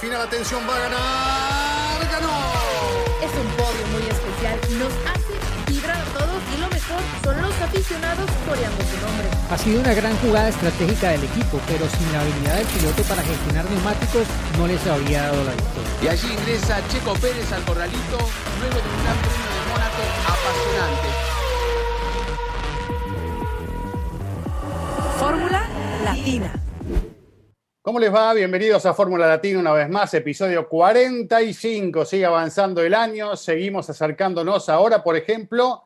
Final, atención, va a ganar. ¡Ganó! Es un podio muy especial. Nos hace vibrar a todos y lo mejor son los aficionados coreando su nombre. Ha sido una gran jugada estratégica del equipo, pero sin la habilidad del piloto para gestionar neumáticos no les habría dado la victoria. Y allí ingresa Checo Pérez al corralito luego de un gran premio de Mónaco apasionante. Fórmula Latina. ¿Cómo les va? Bienvenidos a Fórmula Latina una vez más, episodio 45. Sigue avanzando el año, seguimos acercándonos ahora, por ejemplo,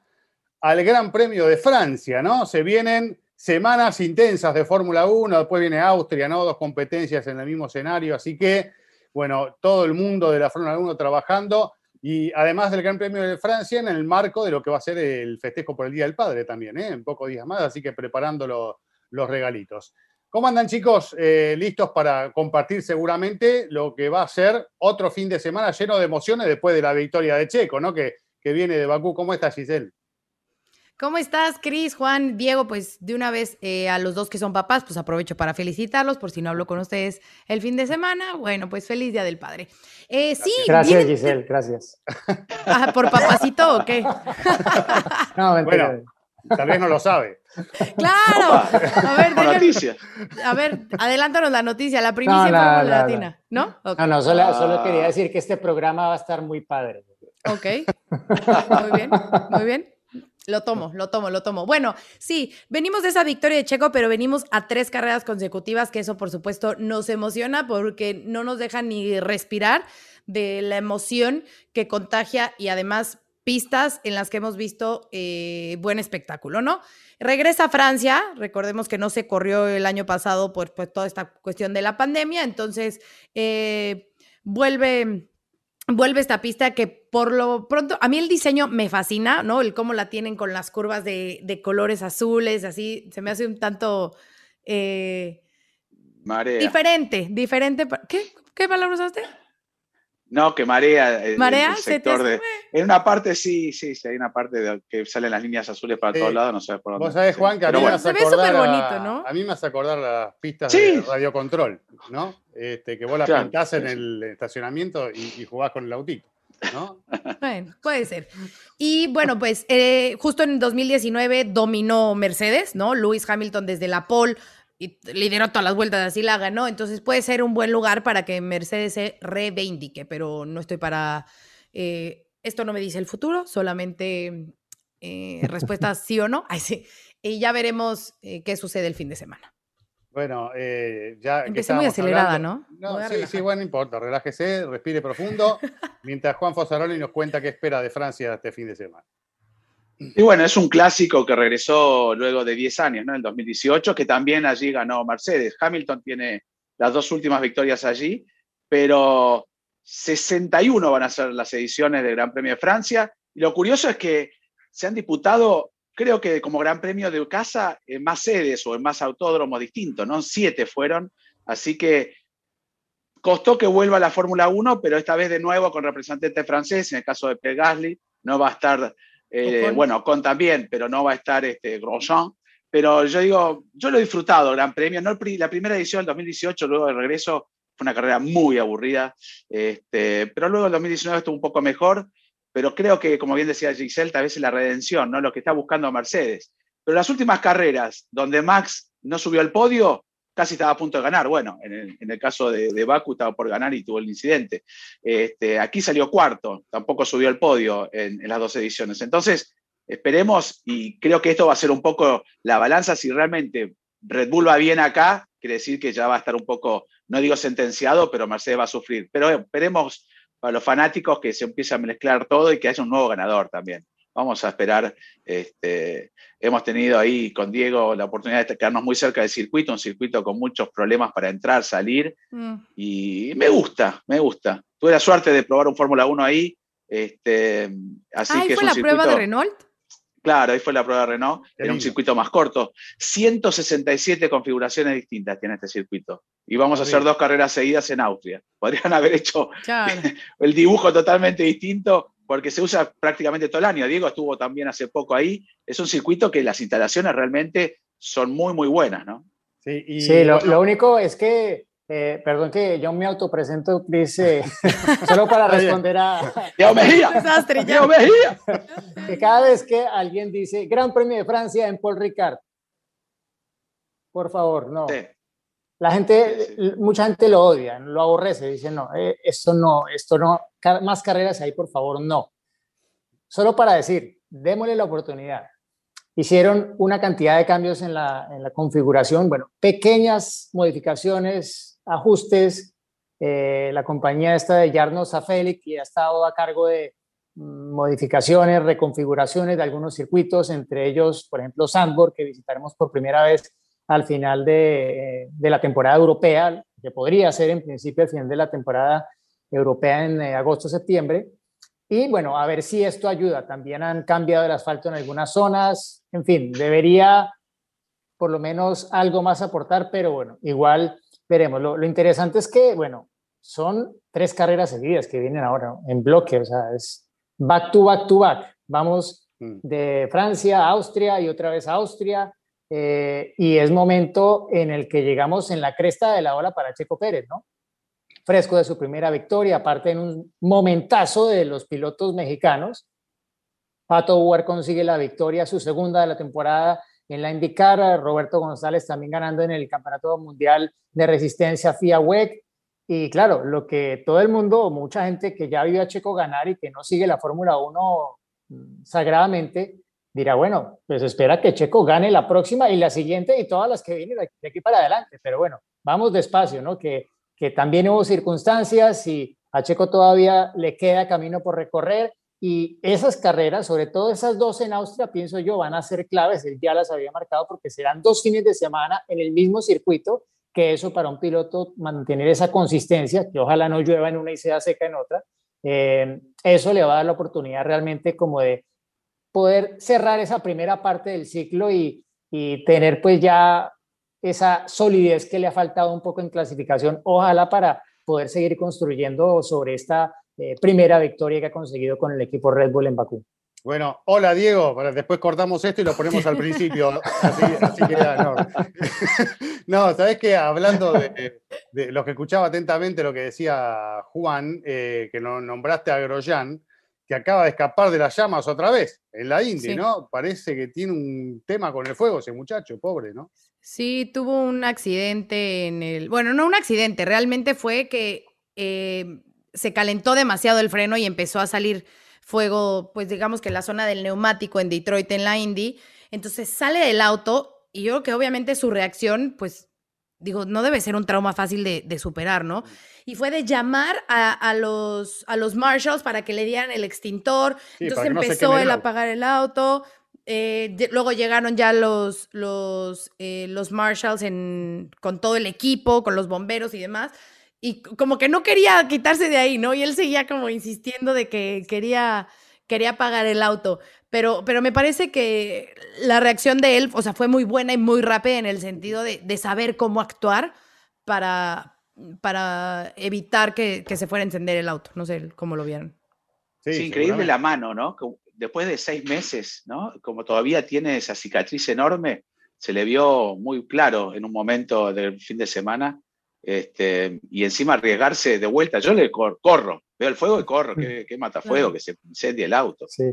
al Gran Premio de Francia, ¿no? Se vienen semanas intensas de Fórmula 1, después viene Austria, ¿no? Dos competencias en el mismo escenario, así que, bueno, todo el mundo de la Fórmula 1 trabajando y además del Gran Premio de Francia en el marco de lo que va a ser el festejo por el Día del Padre también, ¿eh? En pocos días más, así que preparando los, los regalitos. ¿Cómo andan chicos? Eh, listos para compartir seguramente lo que va a ser otro fin de semana lleno de emociones después de la victoria de Checo, ¿no? Que, que viene de Bakú. ¿Cómo estás, Giselle? ¿Cómo estás, Cris, Juan, Diego? Pues de una vez eh, a los dos que son papás, pues aprovecho para felicitarlos por si no hablo con ustedes el fin de semana. Bueno, pues feliz Día del Padre. Eh, sí. Gracias, Giselle, gracias. Ah, ¿Por papacito o qué? no, mentira. Bueno, tal vez no lo sabe. Claro. A ver, déjame- noticia. a ver, adelántanos la noticia, la primicia No, no, Fórmula no, Latina, ¿no? Ok. No, no, solo, Ah. solo quería decir que este programa va a estar muy padre. Ok, muy bien, muy bien. Lo tomo, lo tomo, lo tomo. Bueno, sí, venimos de esa victoria de Checo, pero venimos a tres carreras consecutivas, que eso por supuesto nos emociona porque no nos deja ni respirar de la emoción que contagia y además pistas en las que hemos visto eh, buen espectáculo, ¿no? Regresa a Francia, recordemos que no se corrió el año pasado por, por toda esta cuestión de la pandemia, entonces eh, vuelve vuelve esta pista que por lo pronto, a mí el diseño me fascina, ¿no? El cómo la tienen con las curvas de, de colores azules, así, se me hace un tanto eh, Marea. diferente, diferente. ¿Qué, ¿Qué palabra usaste? No, que marea. el- ¿Marea? El ¿Se te sector de, en una parte sí, sí, sí, hay una parte de que salen las líneas azules para Sí. todos lados, no sé por dónde. Vos sabés, Juan, que a mí bueno. Se ve acordar superbonito, a, ¿no? a mí me hace acordar las pistas Sí. de radiocontrol, ¿no? Este, que vos las Claro, pintás en sí, el estacionamiento y, y jugás con el autito, ¿no? Bueno, puede ser. Y bueno, pues eh, justo en 2019 dominó Mercedes, ¿no? Lewis Hamilton desde la pole y lideró todas las vueltas, así la ganó. Entonces puede ser un buen lugar para que Mercedes se reivindique, pero no estoy para... eh, esto no me dice el futuro, solamente eh, respuestas sí o no. Ay, sí. Y ya veremos eh, qué sucede el fin de semana. Bueno, eh, ya. que Empecé muy acelerada, hablando- ¿no? A sí, sí, bueno, no importa. Relájese, respire profundo. mientras Juan Fosaroli nos cuenta qué espera de Francia este fin de semana. Y bueno, es un clásico que regresó luego de 10 años, ¿no? El 2018, que también allí ganó Mercedes. Hamilton tiene las dos últimas victorias allí, pero 61 van a ser las ediciones del Gran Premio de Francia. Y lo curioso es que se han disputado, creo que como Gran Premio de casa, en más sedes o en más autódromos distintos, ¿no? Siete fueron. Así que costó que vuelva a la Fórmula 1, pero esta vez de nuevo con representante francés, en el caso de Pierre Gasly, no va a estar, eh, bueno, con también, pero no va a estar este, Grosjean. Pero yo digo, yo lo he disfrutado, Gran Premio. No el la primera edición del 2018, luego del regreso, fue una carrera muy aburrida, este, pero luego el 2019 estuvo un poco mejor, pero creo que, como bien decía Giselle, tal vez es la redención, ¿no? lo que está buscando Mercedes. Pero las últimas carreras, donde Max no subió al podio, casi estaba a punto de ganar. Bueno, en el, caso de, de Baku estaba por ganar y tuvo el incidente. Este, aquí salió cuarto, tampoco subió al podio en, en las dos ediciones. Entonces, esperemos y creo que esto va a ser un poco la balanza si realmente Red Bull va bien acá, quiere decir que ya va a estar un poco, no digo sentenciado, pero Mercedes va a sufrir. Pero esperemos para los fanáticos que se empiece a mezclar todo y que haya un nuevo ganador también. Vamos a esperar. Este, hemos tenido ahí con Diego la oportunidad de quedarnos muy cerca del circuito, un circuito con muchos problemas para entrar, salir, Mm. y me gusta, me gusta. Tuve la suerte de probar un Fórmula 1 ahí, este, así Ahí que es fue un la prueba de Renault. Claro, ahí fue la prueba de Renault. Qué Era un circuito más corto. 167 configuraciones distintas tiene este circuito. Y vamos a hacer bien. dos carreras seguidas en Austria. Podrían haber hecho Claro. el dibujo totalmente distinto porque se usa prácticamente todo el año. Diego estuvo también hace poco ahí. Es un circuito que las instalaciones realmente son muy, muy buenas, ¿no? Sí, y, Sí, lo, bueno, lo único es que Eh, perdón que yo me autopresento, dice, solo para responder a... ¡Diego Mejía! ¡Diego Mejía! que cada vez que alguien dice Gran Premio de Francia en Paul Ricard, por favor, no. La gente, mucha gente lo odia, lo aborrece, dice, no, eh, esto no, esto no, más carreras ahí, por favor, no. Solo para decir, démosle la oportunidad. Hicieron una cantidad de cambios en la, en la configuración, bueno, pequeñas modificaciones, ajustes. Eh, la compañía esta de Jarno Zafeli, que ha estado a cargo de mm, modificaciones, reconfiguraciones de algunos circuitos, entre ellos, por ejemplo, Sandborg, que visitaremos por primera vez al final de, de, la temporada europea, que podría ser en principio el final de la temporada europea en eh, agosto-septiembre. Y bueno, a ver si esto ayuda. También han cambiado el asfalto en algunas zonas. En fin, debería por lo menos algo más aportar, pero bueno, igual veremos. Lo, lo interesante es que, bueno, son tres carreras seguidas que vienen ahora en bloque, o sea, es back to back to back. Vamos mm. de Francia a Austria y otra vez a Austria eh, y es momento en el que llegamos en la cresta de la ola para Checo Pérez, ¿no? Fresco de su primera victoria, aparte en un momentazo de los pilotos mexicanos. Pato Huer consigue la victoria, su segunda de la temporada en la IndyCar, Roberto González también ganando en el Campeonato Mundial de Resistencia FIA WEC. Y claro, lo que todo el mundo, mucha gente que ya vio a Checo ganar y que no sigue la Fórmula 1 mm, sagradamente, dirá, bueno, pues espera que Checo gane la próxima y la siguiente y todas las que vienen de aquí para adelante. Pero bueno, vamos despacio, ¿no? Que, que también hubo circunstancias y a Checo todavía le queda camino por recorrer y esas carreras, sobre todo esas dos en Austria, pienso yo, van a ser claves. Él ya las había marcado porque serán dos fines de semana en el mismo circuito, que eso para un piloto mantener esa consistencia, que ojalá no llueva en una y sea seca en otra, eh, eso le va a dar la oportunidad realmente como de poder cerrar esa primera parte del ciclo y, y tener pues ya esa solidez que le ha faltado un poco en clasificación, ojalá para poder seguir construyendo sobre esta eh, primera victoria que ha conseguido con el equipo Red Bull en Bakú. Bueno, hola Diego, después cortamos esto y lo ponemos al principio, así, queda, no. no, sabes que hablando de, de, lo que escuchaba atentamente lo que decía Juan, eh, que nombraste a Grosjean, que acaba de escapar de las llamas otra vez en la Indy, ¿no? Parece que tiene un tema con el fuego ese muchacho, pobre, ¿no? Sí, tuvo un accidente en el. Bueno, no un accidente, realmente fue que eh, se calentó demasiado el freno y empezó a salir fuego, pues digamos que en la zona del neumático en Detroit, en la Indy. Entonces sale del auto y yo creo que obviamente su reacción, pues digo, no debe ser un trauma fácil de, superar, ¿no? Y fue de llamar a, los, a los marshals para que le dieran el extintor. Entonces empezó él a apagar el auto. Eh, luego llegaron ya los, los, eh, los marshals en, con todo el equipo, con los bomberos y demás. Y como que no quería quitarse de ahí, ¿no? Y él seguía como insistiendo de que quería, quería apagar el auto. Pero, pero me parece que la reacción de él, o sea, fue muy buena y muy rápida en el sentido de, de saber cómo actuar para, para evitar que, que, se fuera a encender el auto. No sé cómo lo vieron. Sí, increíble la mano, ¿no? Después de seis meses, ¿no? Como todavía tiene esa cicatriz enorme, se le vio muy claro en un momento del fin de semana. Este, y encima arriesgarse de vuelta, yo le corro, Veo el fuego y corro, que, que mata fuego, que se incendia el auto. Sí.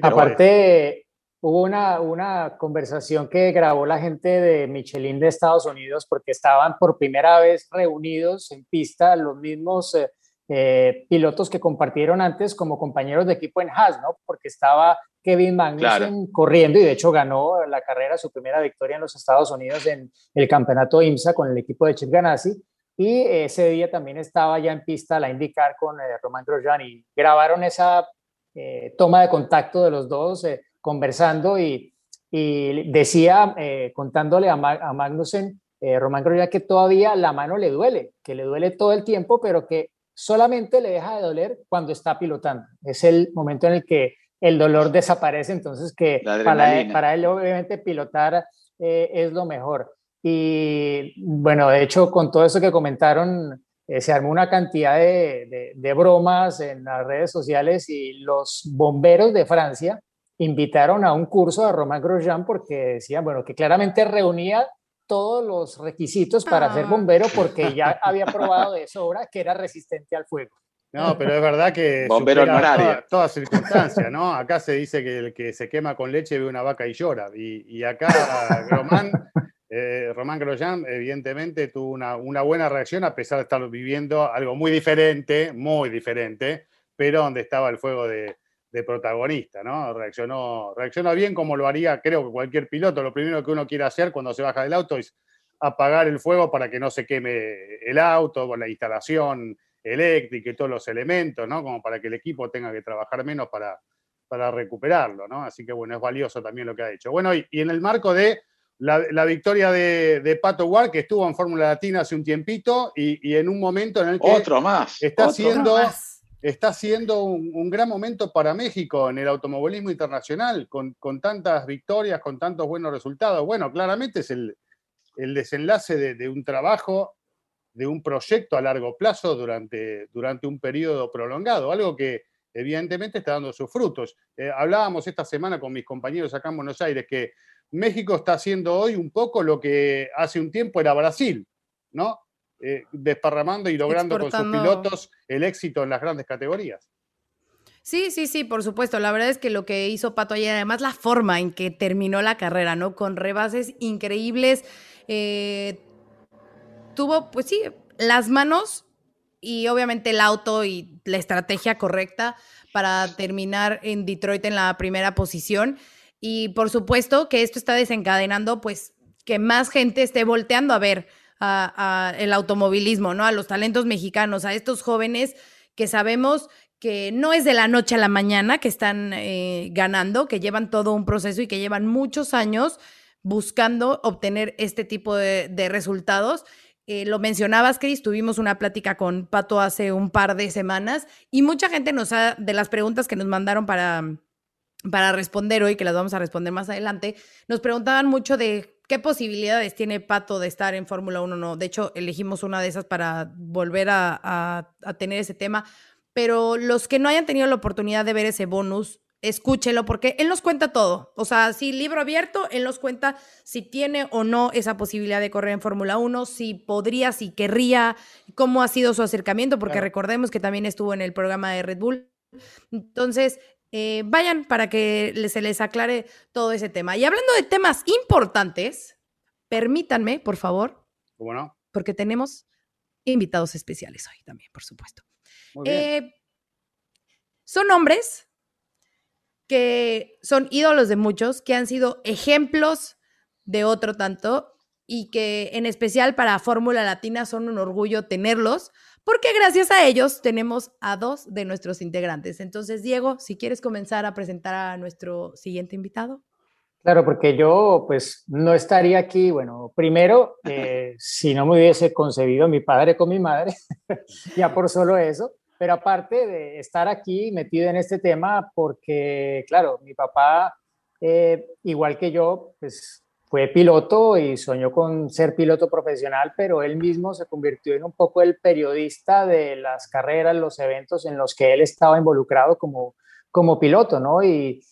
Aparte, hubo una, una conversación que grabó la gente de Michelin de Estados Unidos porque estaban por primera vez reunidos en pista los mismos eh, eh, pilotos que compartieron antes como compañeros de equipo en Haas, ¿no? Porque estaba Kevin Magnussen corriendo y de hecho ganó la carrera, su primera victoria en los Estados Unidos en el campeonato IMSA con el equipo de Chip Ganassi y ese día también estaba ya en pista la IndyCar con eh, Román Grosjean y grabaron esa eh, toma de contacto de los dos eh, conversando y, y decía, contándole a, a Magnussen, Román Grosjean, que todavía la mano le duele, que le duele todo el tiempo, pero que solamente le deja de doler cuando está pilotando. Es el momento en el que el dolor desaparece, entonces que para, para, él obviamente pilotar es lo mejor. Y bueno, de hecho, con todo eso que comentaron, eh, se armó una cantidad de, de, bromas en las redes sociales y los bomberos de Francia invitaron a un curso a Romain Grosjean porque decían, bueno, que claramente reunía todos los requisitos para ser ah. bombero porque ya había probado de sobra que era resistente al fuego. No, pero es verdad que bombero toda, toda, circunstancia, ¿no? Acá se dice que el que se quema con leche ve una vaca y llora. Y, acá Román, eh, Román Grosjean evidentemente tuvo una, buena reacción a pesar de estar viviendo algo muy diferente, muy diferente, pero donde estaba el fuego de, protagonista, ¿no? Reaccionó, reaccionó bien como lo haría, creo cualquier piloto. Lo primero que uno quiere hacer cuando se baja del auto es apagar el fuego para que no se queme el auto, la instalación eléctrica y todos los elementos. Como para que el equipo tenga que trabajar menos para, recuperarlo. Así que bueno, es valioso también lo que ha hecho. Bueno, y, en el marco de la, victoria de, Pato Ward, que estuvo en Fórmula Latina hace un tiempito y, en un momento en el que otro más, está haciendo está siendo un, gran momento para México en el automovilismo internacional, con, tantas victorias, con tantos buenos resultados. Bueno, claramente es el, desenlace de, un trabajo, de un proyecto a largo plazo durante, durante un periodo prolongado, algo que evidentemente está dando sus frutos. Eh, hablábamos esta semana con mis compañeros acá en Buenos Aires que México está haciendo hoy un poco lo que hace un tiempo era Brasil, ¿no? Eh, desparramando y logrando con sus pilotos el éxito en las grandes categorías. Sí, sí, sí, por supuesto. La verdad es que lo que hizo Pato ayer, además la forma en que terminó la carrera, ¿no? Con rebases increíbles. Eh, tuvo, pues sí, las manos y obviamente el auto y la estrategia correcta para terminar en Detroit en la primera posición. Y por supuesto que esto está desencadenando, pues, que más gente esté volteando a ver el automovilismo, ¿no? A los talentos mexicanos, a estos jóvenes que sabemos que no es de la noche a la mañana que están eh, ganando, que llevan todo un proceso y que llevan muchos años buscando obtener este tipo de, resultados. Eh, lo mencionabas, Cris, tuvimos una plática con Pato hace un par de semanas y mucha gente nos ha, de las preguntas que nos mandaron para, para responder hoy, que las vamos a responder más adelante, nos preguntaban mucho de ¿Qué posibilidades tiene Pato de estar en Fórmula 1? No, de hecho, elegimos una de esas para volver a, tener ese tema. Pero los que no hayan tenido la oportunidad de ver ese bonus, escúchelo porque él nos cuenta todo. O sea, si libro abierto, él nos cuenta si tiene o no esa posibilidad de correr en Fórmula 1, si podría, si querría, cómo ha sido su acercamiento, porque recordemos que también estuvo en el programa de Red Bull. Entonces, eh, vayan para que se les aclare todo ese tema. Y hablando de temas importantes, permítanme, por favor. Bueno. Porque tenemos invitados especiales hoy también, por supuesto. Eh, son hombres que son ídolos de muchos, que han sido ejemplos de otro tanto y que en especial para Fórmula Latina son un orgullo tenerlos, porque gracias a ellos tenemos a dos de nuestros integrantes. Entonces, Diego, si quieres comenzar a presentar a nuestro siguiente invitado. Claro, porque yo pues no estaría aquí, bueno, primero, eh, si no me hubiese concebido mi padre con mi madre, ya por solo eso, pero aparte de estar aquí metido en este tema, porque claro, mi papá, eh, igual que yo, pues fue piloto y soñó con ser piloto profesional, pero él mismo se convirtió en un poco el periodista de las carreras, los eventos en los que él estaba involucrado como, como piloto, ¿no? Y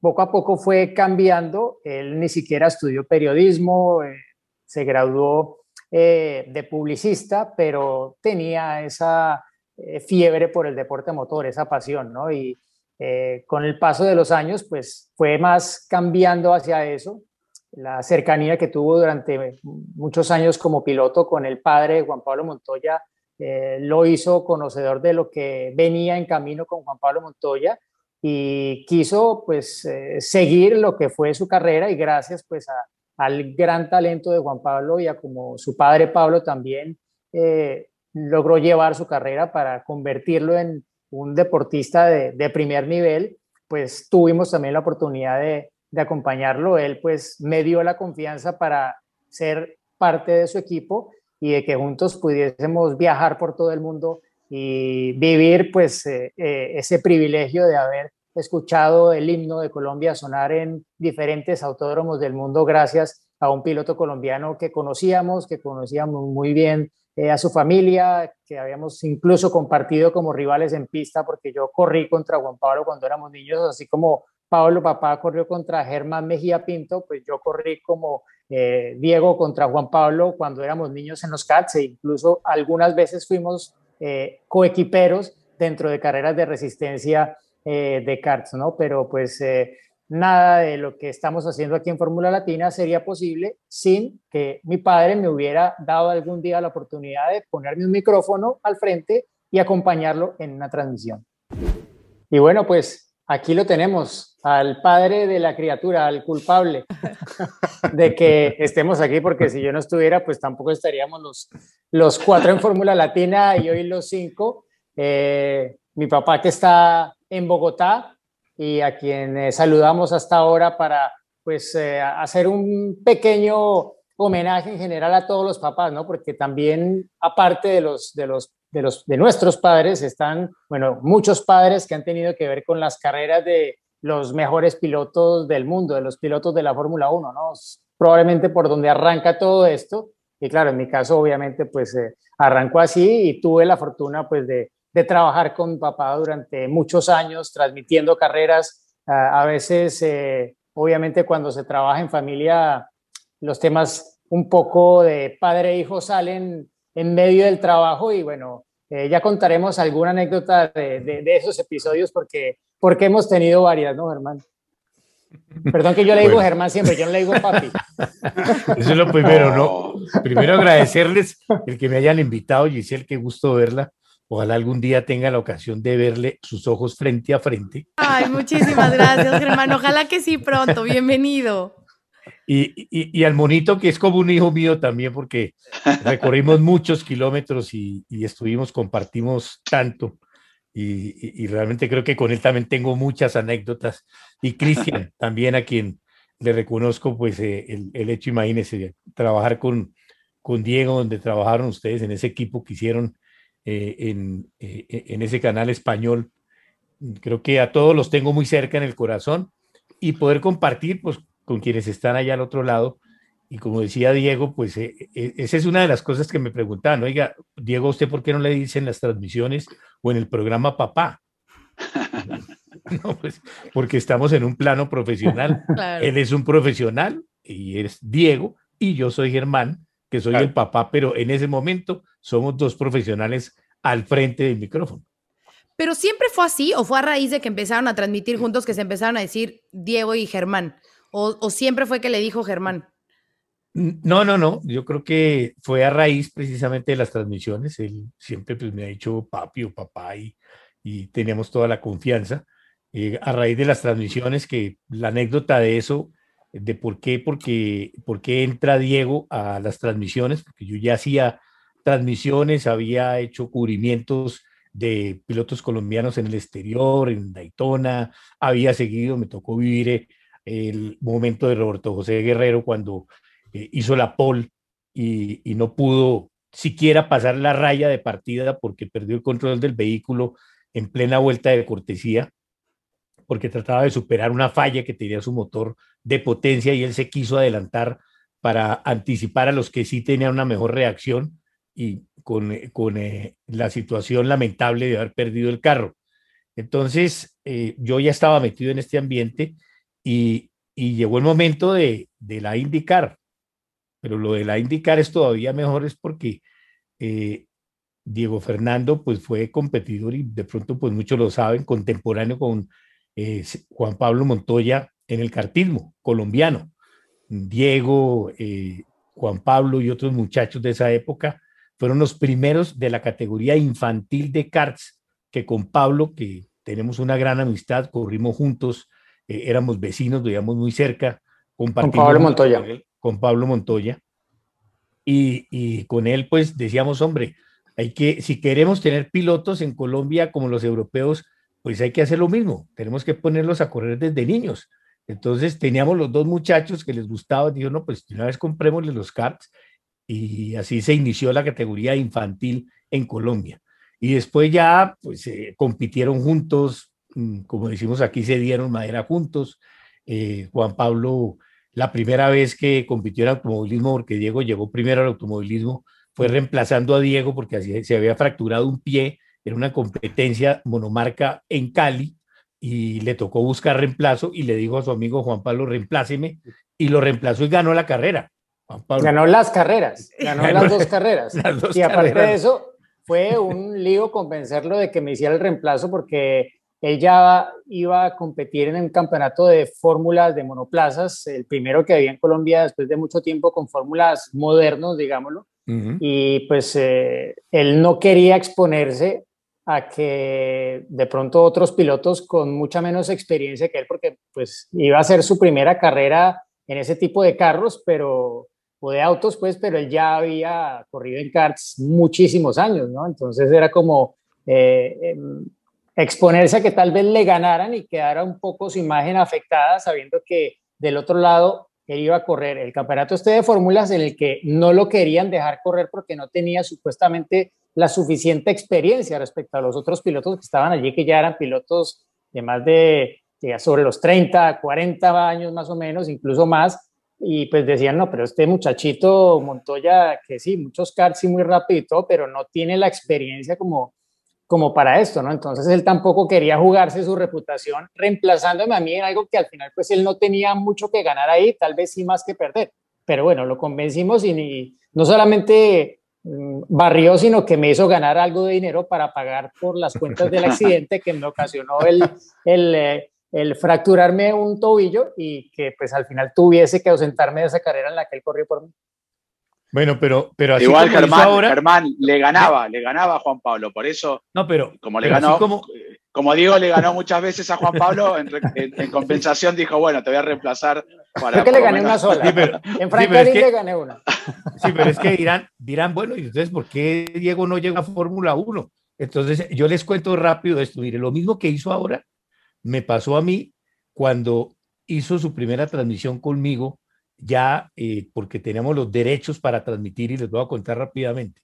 poco a poco fue cambiando, él ni siquiera estudió periodismo, eh, se graduó eh, de publicista, pero tenía esa eh, fiebre por el deporte motor, esa pasión, ¿no? Y con el paso de los años, pues fue más cambiando hacia eso la cercanía que tuvo durante muchos años como piloto con el padre Juan Pablo Montoya, eh, lo hizo conocedor de lo que venía en camino con Juan Pablo Montoya y quiso pues eh, seguir lo que fue su carrera y gracias pues al gran talento de Juan Pablo y a como su padre Pablo también eh, logró llevar su carrera para convertirlo en un deportista de, de primer nivel, pues tuvimos también la oportunidad de, de acompañarlo, él pues me dio la confianza para ser parte de su equipo y de que juntos pudiésemos viajar por todo el mundo y vivir pues eh, eh, ese privilegio de haber escuchado el himno de Colombia sonar en diferentes autódromos del mundo gracias a un piloto colombiano que conocíamos, que conocíamos muy bien eh, a su familia, que habíamos incluso compartido como rivales en pista, porque yo corrí contra Juan Pablo cuando éramos niños, así como Pablo Papá corrió contra Germán Mejía Pinto, pues yo corrí como eh, Diego contra Juan Pablo cuando éramos niños en los CATS e incluso algunas veces fuimos eh, coequiperos dentro de carreras de resistencia de karts, ¿no? Pero pues nada de lo que estamos haciendo aquí en Fórmula Latina sería posible sin que mi padre me hubiera dado algún día la oportunidad de ponerme un micrófono al frente y acompañarlo en una transmisión. Y bueno, pues aquí lo tenemos, al padre de la criatura, al culpable de que estemos aquí, porque si yo no estuviera, pues tampoco estaríamos los, los cuatro en Fórmula Latina y hoy los cinco. Eh, mi papá que está en Bogotá, y a quien eh, saludamos hasta ahora para pues eh, hacer un pequeño homenaje en general a todos los papás, ¿no? Porque también aparte de los de los de los de nuestros padres están, bueno, muchos padres que han tenido que ver con las carreras de los mejores pilotos del mundo, de los pilotos de la Fórmula 1, ¿no? Probablemente por donde arranca todo esto. Y claro, en mi caso obviamente pues eh, arrancó así y tuve la fortuna pues de de trabajar con papá durante muchos años, transmitiendo carreras. a veces, eh, obviamente, cuando se trabaja en familia, los temas un poco de padre e hijo salen en medio del trabajo y bueno, eh, ya contaremos alguna anécdota de, esos episodios porque, porque hemos tenido varias, ¿no, Germán? Perdón que yo le digo Germán siempre, yo no le digo papi. Eso es lo primero, ¿no? Primero agradecerles el que me hayan invitado, Giselle, qué gusto verla. Ojalá algún día tenga la ocasión de verle sus ojos frente a frente. Ay, muchísimas gracias, Germán. Ojalá que sí pronto. Bienvenido. Y, al monito, que es como un hijo mío también, porque recorrimos muchos kilómetros y, estuvimos, compartimos tanto. Y, realmente creo que con él también tengo muchas anécdotas. Y Cristian, también a quien le reconozco, pues eh, el, el, hecho, imagínese, trabajar con, con Diego, donde trabajaron ustedes en ese equipo que hicieron eh, en, eh, en, ese canal español. Creo que a todos los tengo muy cerca en el corazón y poder compartir pues, con quienes están allá al otro lado. Y como decía Diego, pues eh, esa es una de las cosas que me preguntaban. Oiga, Diego, ¿usted por qué no le dicen las transmisiones o en el programa papá? no, pues porque estamos en un plano profesional. Él es un profesional y es Diego y yo soy Germán que soy el papá, pero en ese momento somos dos profesionales al frente del micrófono. Pero siempre fue así, o fue a raíz de que empezaron a transmitir juntos que se empezaron a decir Diego y Germán, o, siempre fue que le dijo Germán. No, no, no. Yo creo que fue a raíz precisamente de las transmisiones. Él siempre pues, me ha dicho papi o papá y, y teníamos toda la confianza. Eh, a raíz de las transmisiones, que la anécdota de eso de por qué, porque, por qué entra Diego a las transmisiones, porque yo ya hacía transmisiones, había hecho cubrimientos de pilotos colombianos en el exterior, en Daytona, había seguido, me tocó vivir eh, el momento de Roberto José Guerrero cuando eh, hizo la pole y, y, no pudo siquiera pasar la raya de partida porque perdió el control del vehículo en plena vuelta de cortesía porque trataba de superar una falla que tenía su motor de potencia y él se quiso adelantar para anticipar a los que sí tenían una mejor reacción y con, eh, con eh, la situación lamentable de haber perdido el carro. Entonces, eh, yo ya estaba metido en este ambiente y, y llegó el momento de, de, la indicar, pero lo de la indicar es todavía mejor es porque Diego Fernando pues fue competidor y de pronto pues muchos lo saben, contemporáneo con Juan Pablo Montoya en el cartismo colombiano. Diego, eh, Juan Pablo y otros muchachos de esa época fueron los primeros de la categoría infantil de karts, que con Pablo, que tenemos una gran amistad, corrimos juntos, eh, éramos vecinos, vivíamos muy cerca. Con Pablo Montoya. Con, Pablo Montoya. Y, y, con él, pues decíamos, hombre, hay que, si queremos tener pilotos en Colombia como los europeos, pues hay que hacer lo mismo, tenemos que ponerlos a correr desde niños. Entonces teníamos los dos muchachos que les gustaba, dijo, no, pues una vez comprémosle los karts y así se inició la categoría infantil en Colombia. Y después ya, pues eh, compitieron juntos, mm, como decimos aquí, se dieron madera juntos. Eh, Juan Pablo, la primera vez que compitió en automovilismo, porque Diego llegó primero al automovilismo, fue reemplazando a Diego porque así se había fracturado un pie en una competencia monomarca en Cali y le tocó buscar reemplazo y le dijo a su amigo Juan Pablo, reempláceme, y lo reemplazó y ganó la carrera. Ganó las carreras, ganó, las dos carreras. y aparte de eso, fue un lío convencerlo de que me hiciera el reemplazo porque ella iba a competir en un campeonato de fórmulas de monoplazas, el primero que había en Colombia después de mucho tiempo con fórmulas modernos, digámoslo. Y pues eh, él no quería exponerse a que de pronto otros pilotos con mucha menos experiencia que él, porque pues iba a ser su primera carrera en ese tipo de carros, pero o de autos, pues, pero él ya había corrido en karts muchísimos años, ¿no? Entonces era como eh, em, exponerse a que tal vez le ganaran y quedara un poco su imagen afectada, sabiendo que del otro lado él iba a correr el campeonato este de fórmulas en el que no lo querían dejar correr porque no tenía supuestamente la suficiente experiencia respecto a los otros pilotos que estaban allí, que ya eran pilotos de más de, sobre los 30, 40 años más o menos, incluso más, y pues decían, no, pero este muchachito Montoya, que sí, muchos karts y muy rápido pero no tiene la experiencia como, como para esto, ¿no? Entonces él tampoco quería jugarse su reputación reemplazándome a mí en algo que al final pues él no tenía mucho que ganar ahí, tal vez sí más que perder. Pero bueno, lo convencimos y, no solamente barrió, sino que me hizo ganar algo de dinero para pagar por las cuentas del accidente que me ocasionó el, el, eh, el fracturarme un tobillo y que pues al final tuviese que ausentarme de esa carrera en la que él corrió por mí. Bueno, pero, pero así Igual Germán, ahora, Germán le ganaba, le ganaba a Juan Pablo, por eso. No, pero como le ganó, como, como digo, le ganó muchas veces a Juan Pablo, en, compensación dijo, bueno, te voy a reemplazar para. Creo que le gané una sola. en Franklin le gané una. Sí, pero es que dirán, dirán, bueno, y entonces, ¿por qué Diego no llega a Fórmula 1? Entonces, yo les cuento rápido esto. Mire, lo mismo que hizo ahora, me pasó a mí cuando hizo su primera transmisión conmigo, ya eh, porque tenemos los derechos para transmitir y les voy a contar rápidamente.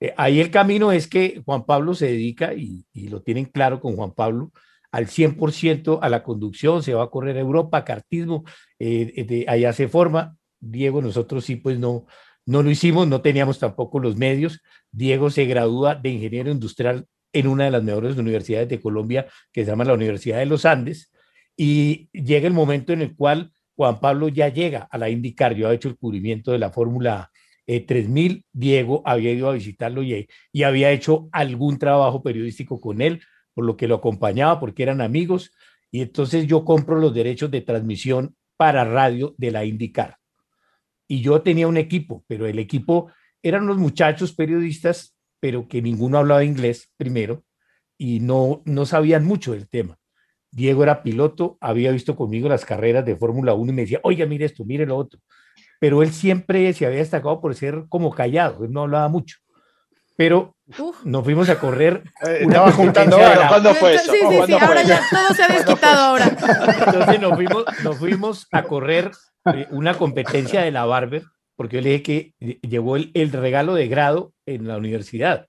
Eh, ahí el camino es que Juan Pablo se dedica, y, lo tienen claro con Juan Pablo, al 100% a la conducción, se va a correr a Europa, cartismo, eh, allá se forma. Diego, nosotros sí, pues no, no lo hicimos, no teníamos tampoco los medios. Diego se gradúa de ingeniero industrial en una de las mejores universidades de Colombia, que se llama la Universidad de los Andes, y llega el momento en el cual Juan Pablo ya llega a la IndyCar, yo he hecho el cubrimiento de la Fórmula 3000, eh, Diego había ido a visitarlo y, y había hecho algún trabajo periodístico con él, por lo que lo acompañaba, porque eran amigos, y entonces yo compro los derechos de transmisión para radio de la IndyCar. Y yo tenía un equipo, pero el equipo eran unos muchachos periodistas pero que ninguno hablaba inglés primero y no, no sabían mucho del tema. Diego era piloto, había visto conmigo las carreras de Fórmula 1 y me decía, oiga, mire esto, mire lo otro. Pero él siempre se había destacado por ser como callado, él no hablaba mucho. Pero nos fuimos a correr. Eh, estaba juntando ahora. ¿Cuándo fue eso? Sí, sí, sí, ahora ya todo se ha desquitado ahora. Entonces nos fuimos, nos fuimos a correr eh, una competencia de la Barber porque yo le dije que llegó el, el, regalo de grado en la universidad.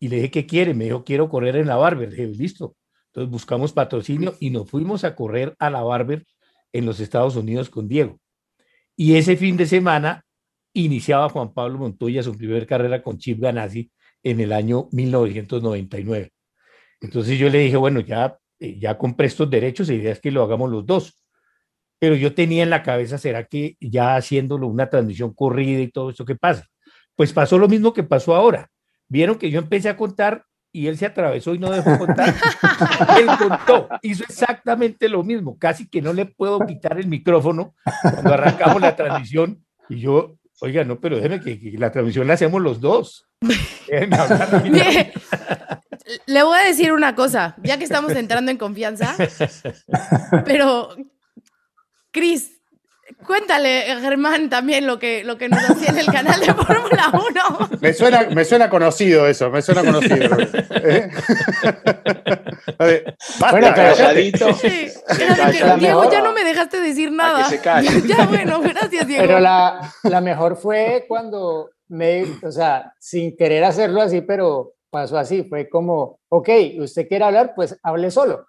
Y le dije, ¿qué quiere? Me dijo, quiero correr en la Barber. Le dije, listo. Entonces buscamos patrocinio y nos fuimos a correr a la Barber en los Estados Unidos con Diego. Y ese fin de semana iniciaba Juan Pablo Montoya su primera carrera con Chip Ganassi en el año 1999. Entonces yo le dije, bueno, ya, eh, ya compré estos derechos, la idea es que lo hagamos los dos pero yo tenía en la cabeza, ¿será que ya haciéndolo una transmisión corrida y todo eso, qué pasa? Pues pasó lo mismo que pasó ahora. Vieron que yo empecé a contar y él se atravesó y no dejó contar. él contó, hizo exactamente lo mismo, casi que no le puedo quitar el micrófono cuando arrancamos la transmisión y yo, oiga, no, pero déjeme que, la transmisión la hacemos los dos. le voy a decir una cosa, ya que estamos entrando en confianza, pero Cris, cuéntale, Germán, también lo que, lo que nos hacía en el canal de Fórmula 1. Me suena, me suena conocido eso, me suena conocido. ¿Eh? bueno, calladito. Sí, Diego, ya no me dejaste decir nada. Ya, bueno, gracias, Diego. Pero la, la mejor fue cuando me, o sea, sin querer hacerlo así, pero pasó así, fue como, ok, usted quiere hablar, pues hable solo.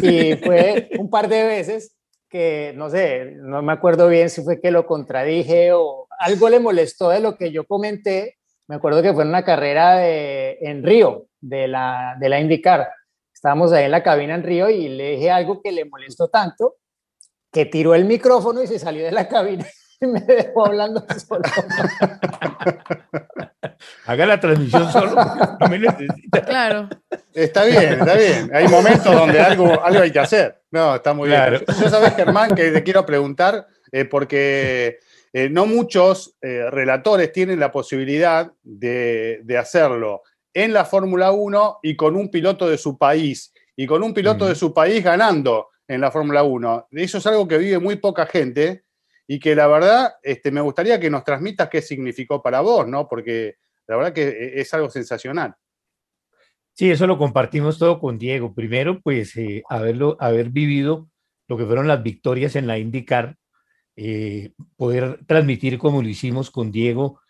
y fue un par de veces que, no sé, no me acuerdo bien si fue que lo contradije o algo le molestó de lo que yo comenté. Me acuerdo que fue en una carrera en Río de la, de la IndyCar. estábamos ahí en la cabina en Río y le dije algo que le molestó tanto que tiró el micrófono y se salió de la cabina y me dejó hablando solo. Haga la transmisión solo, no me necesita. Claro. Está bien, está bien. Hay momentos donde algo, algo hay que hacer. No, está muy bien. Yo sabes, Germán, que te quiero preguntar, eh, porque eh, no muchos eh, relatores tienen la posibilidad de, de hacerlo en la Fórmula 1 y con un piloto de su país, y con un piloto de su país ganando en la Fórmula 1. Eso es algo que vive muy poca gente y que la verdad este, me gustaría que nos transmitas qué significó para vos, ¿no? Porque la verdad que e, es algo sensacional. Sí, eso lo compartimos todo con Diego. Primero, pues eh, haberlo, haber vivido lo que fueron las victorias en la IndyCar, eh, poder transmitir como lo hicimos con Diego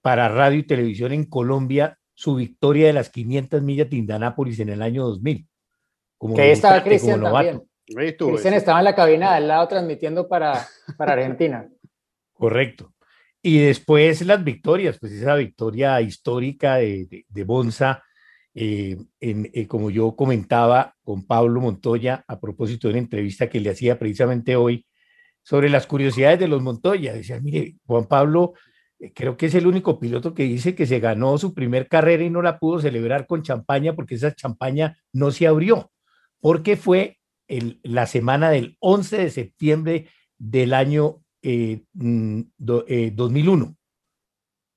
para radio y televisión en Colombia su victoria de las 500 millas de Indianápolis en el año 2000. Como que ahí estaba Cristian también. Cristian estaba en la cabina al lado transmitiendo para, para Argentina. Correcto. Y después las victorias, pues esa victoria histórica de, de, Bonza, eh, en, eh, como yo comentaba con Pablo Montoya a propósito de una entrevista que le hacía precisamente hoy sobre las curiosidades de los Montoya. Decía, mire, Juan Pablo eh, creo que es el único piloto que dice que se ganó su primer carrera y no la pudo celebrar con champaña porque esa champaña no se abrió, porque fue el, la semana del 11 de septiembre del año 2001. Eh, mm, eh,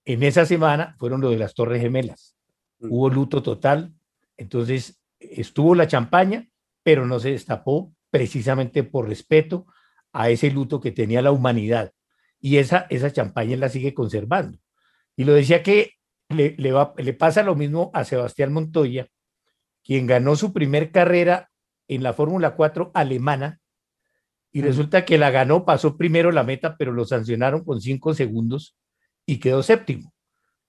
en esa semana fueron lo de las Torres Gemelas. Mm. Hubo luto total, entonces estuvo la champaña, pero no se destapó precisamente por respeto a ese luto que tenía la humanidad y esa, esa champaña la sigue conservando. Y lo decía que le, le, va, le pasa lo mismo a Sebastián Montoya, quien ganó su primer carrera en la Fórmula 4 alemana y resulta que la ganó, pasó primero la meta, pero lo sancionaron con cinco segundos y quedó séptimo.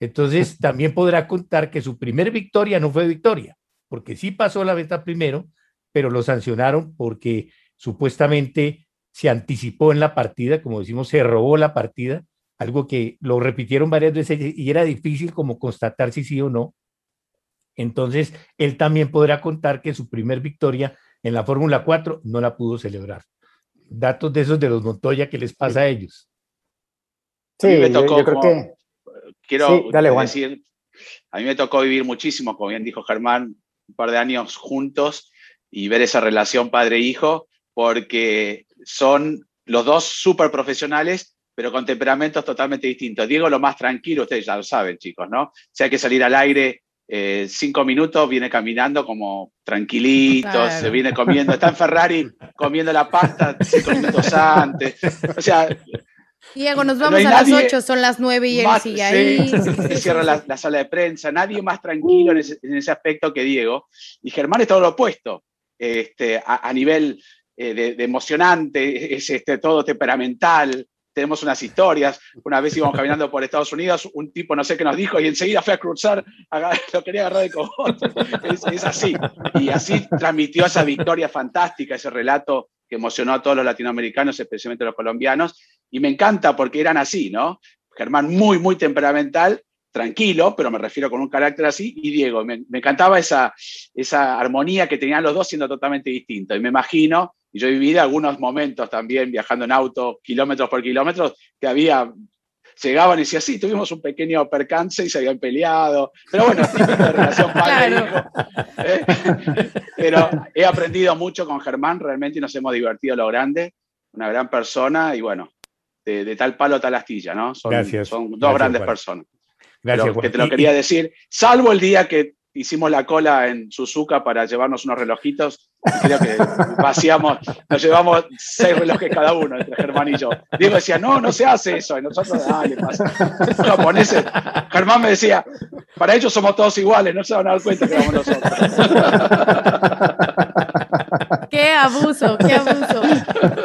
Entonces también podrá contar que su primer victoria no fue victoria, porque sí pasó la meta primero, pero lo sancionaron porque supuestamente se anticipó en la partida, como decimos, se robó la partida, algo que lo repitieron varias veces y era difícil como constatar si sí o no. Entonces, él también podrá contar que su primer victoria en la Fórmula 4 no la pudo celebrar. Datos de esos de los Montoya que les pasa a ellos. Sí, me tocó, yo, creo que... Quiero decir, a mí me tocó vivir muchísimo, como bien dijo Germán, un par de años juntos y ver esa relación padre-hijo, porque son los dos súper profesionales, pero con temperamentos totalmente distintos. Diego lo más tranquilo, ustedes ya lo saben, chicos, ¿no? Si hay que salir al aire eh, cinco minutos, viene caminando como tranquilito, se viene comiendo, está en Ferrari comiendo la pasta cinco minutos antes. O sea... Diego, nos vamos a las ocho, son las nueve y él sigue ahí. se cierra la, sala de prensa, nadie más tranquilo en ese, aspecto que Diego. Y Germán es todo lo opuesto. Este, a, nivel eh, de, emocionante, es este, todo temperamental, tenemos unas historias. Una vez íbamos caminando por Estados Unidos, un tipo no sé qué nos dijo y enseguida fue a cruzar, lo quería agarrar de cojones. Es, así. Y así transmitió esa victoria fantástica, ese relato que emocionó a todos los latinoamericanos, especialmente los colombianos. Y me encanta porque eran así, ¿no? Germán muy, muy temperamental tranquilo, pero me refiero con un carácter así, y Diego, me, encantaba esa, esa armonía que tenían los dos siendo totalmente distintos. Y me imagino, y yo he vivido algunos momentos también viajando en auto, kilómetros por kilómetros, que había, llegaban y decían, sí, tuvimos un pequeño percance y se habían peleado, pero bueno, de relación padre-hijo. ¿eh? Pero he aprendido mucho con Germán, realmente nos hemos divertido lo grande, una gran persona, y bueno, de, tal palo tal astilla, ¿no? Son, son dos grandes personas. Gracias, que te lo quería decir, salvo el día que hicimos la cola en Suzuka para llevarnos unos relojitos. Creo que vaciamos, nos llevamos seis relojes cada uno, entre Germán y yo. Diego decía, no, no se hace eso. Y nosotros, dale, pasa. Los japoneses, Germán me decía, para ellos somos todos iguales, no se van a dar cuenta que somos nosotros. Qué abuso, qué abuso.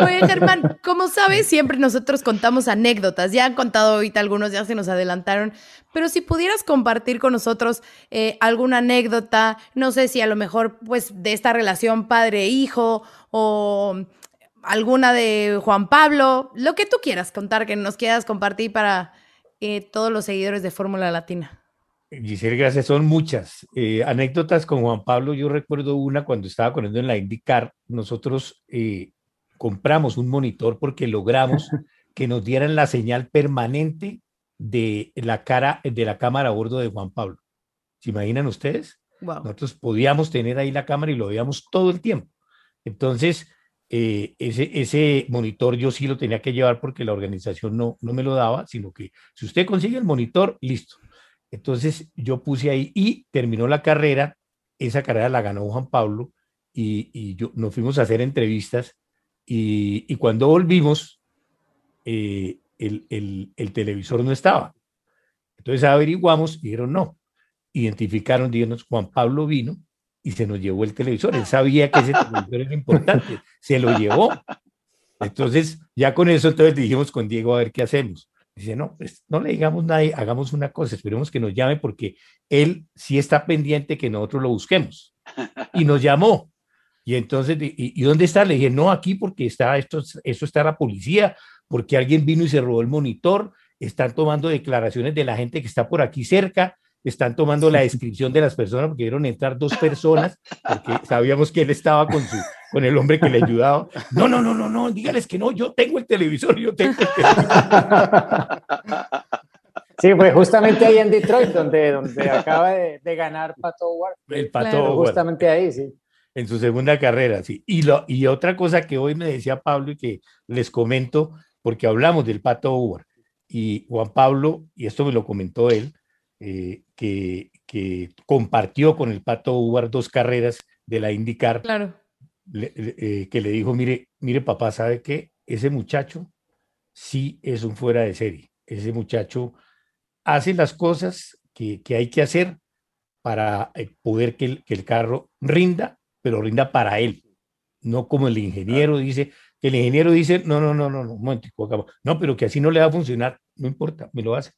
Oye, Germán, como sabes, siempre nosotros contamos anécdotas. Ya han contado ahorita algunos, ya se nos adelantaron. Pero si pudieras compartir con nosotros eh, alguna anécdota, no sé si a lo mejor, pues, de esta relación padre-hijo o alguna de Juan Pablo, lo que tú quieras contar, que nos quieras compartir para eh, todos los seguidores de Fórmula Latina. Giselle, gracias. Son muchas eh, anécdotas con Juan Pablo. Yo recuerdo una cuando estaba corriendo en la IndyCar. Nosotros eh, compramos un monitor porque logramos que nos dieran la señal permanente de la cara de la cámara a bordo de Juan Pablo. ¿Se imaginan ustedes? Nosotros podíamos tener ahí la cámara y lo veíamos todo el tiempo. Entonces, eh, ese, ese monitor yo sí lo tenía que llevar porque la organización no, no me lo daba, sino que si usted consigue el monitor, listo. Entonces yo puse ahí y terminó la carrera. Esa carrera la ganó Juan Pablo y, yo, nos fuimos a hacer entrevistas y, y cuando volvimos, eh, el, televisor no estaba. Entonces averiguamos y dijeron no. Identificaron, dijeron, Juan Pablo vino y se nos llevó el televisor. Él sabía que ese televisor era importante, se lo llevó. Entonces, ya con eso, entonces dijimos con Diego a ver qué hacemos. Dice, no, pues no le digamos nada, hagamos una cosa, esperemos que nos llame porque él sí está pendiente que nosotros lo busquemos. Y nos llamó. Y entonces, ¿y, y dónde está? Le dije, no, aquí porque está esto, eso está la policía, porque alguien vino y se robó el monitor, están tomando declaraciones de la gente que está por aquí cerca, están tomando la descripción de las personas, porque vieron entrar dos personas, porque sabíamos que él estaba con, su, con el hombre que le ayudaba. No, no, no, no, no, dígales que no, yo tengo el televisor, yo tengo el televisor. Sí, fue justamente ahí en Detroit, donde, donde acaba de, de ganar Pato Howard. El Pato claro. Justamente ahí, sí. En su segunda carrera, sí. Y, lo, y otra cosa que hoy me decía Pablo y que les comento, porque hablamos del Pato Howard, y Juan Pablo, y esto me lo comentó él, eh, que, que, compartió con el Pato Howard dos carreras de la IndyCar, claro. Le, eh, que le dijo, mire, mire papá, ¿sabe qué? Ese muchacho sí es un fuera de serie. Ese muchacho hace las cosas que, que hay que hacer para eh, poder que el, que el, carro rinda, pero rinda para él, no como el ingeniero dice, que el ingeniero dice, no, no, no, no, no, un momentico, no, pero que así no le va a funcionar, no importa, me lo hace.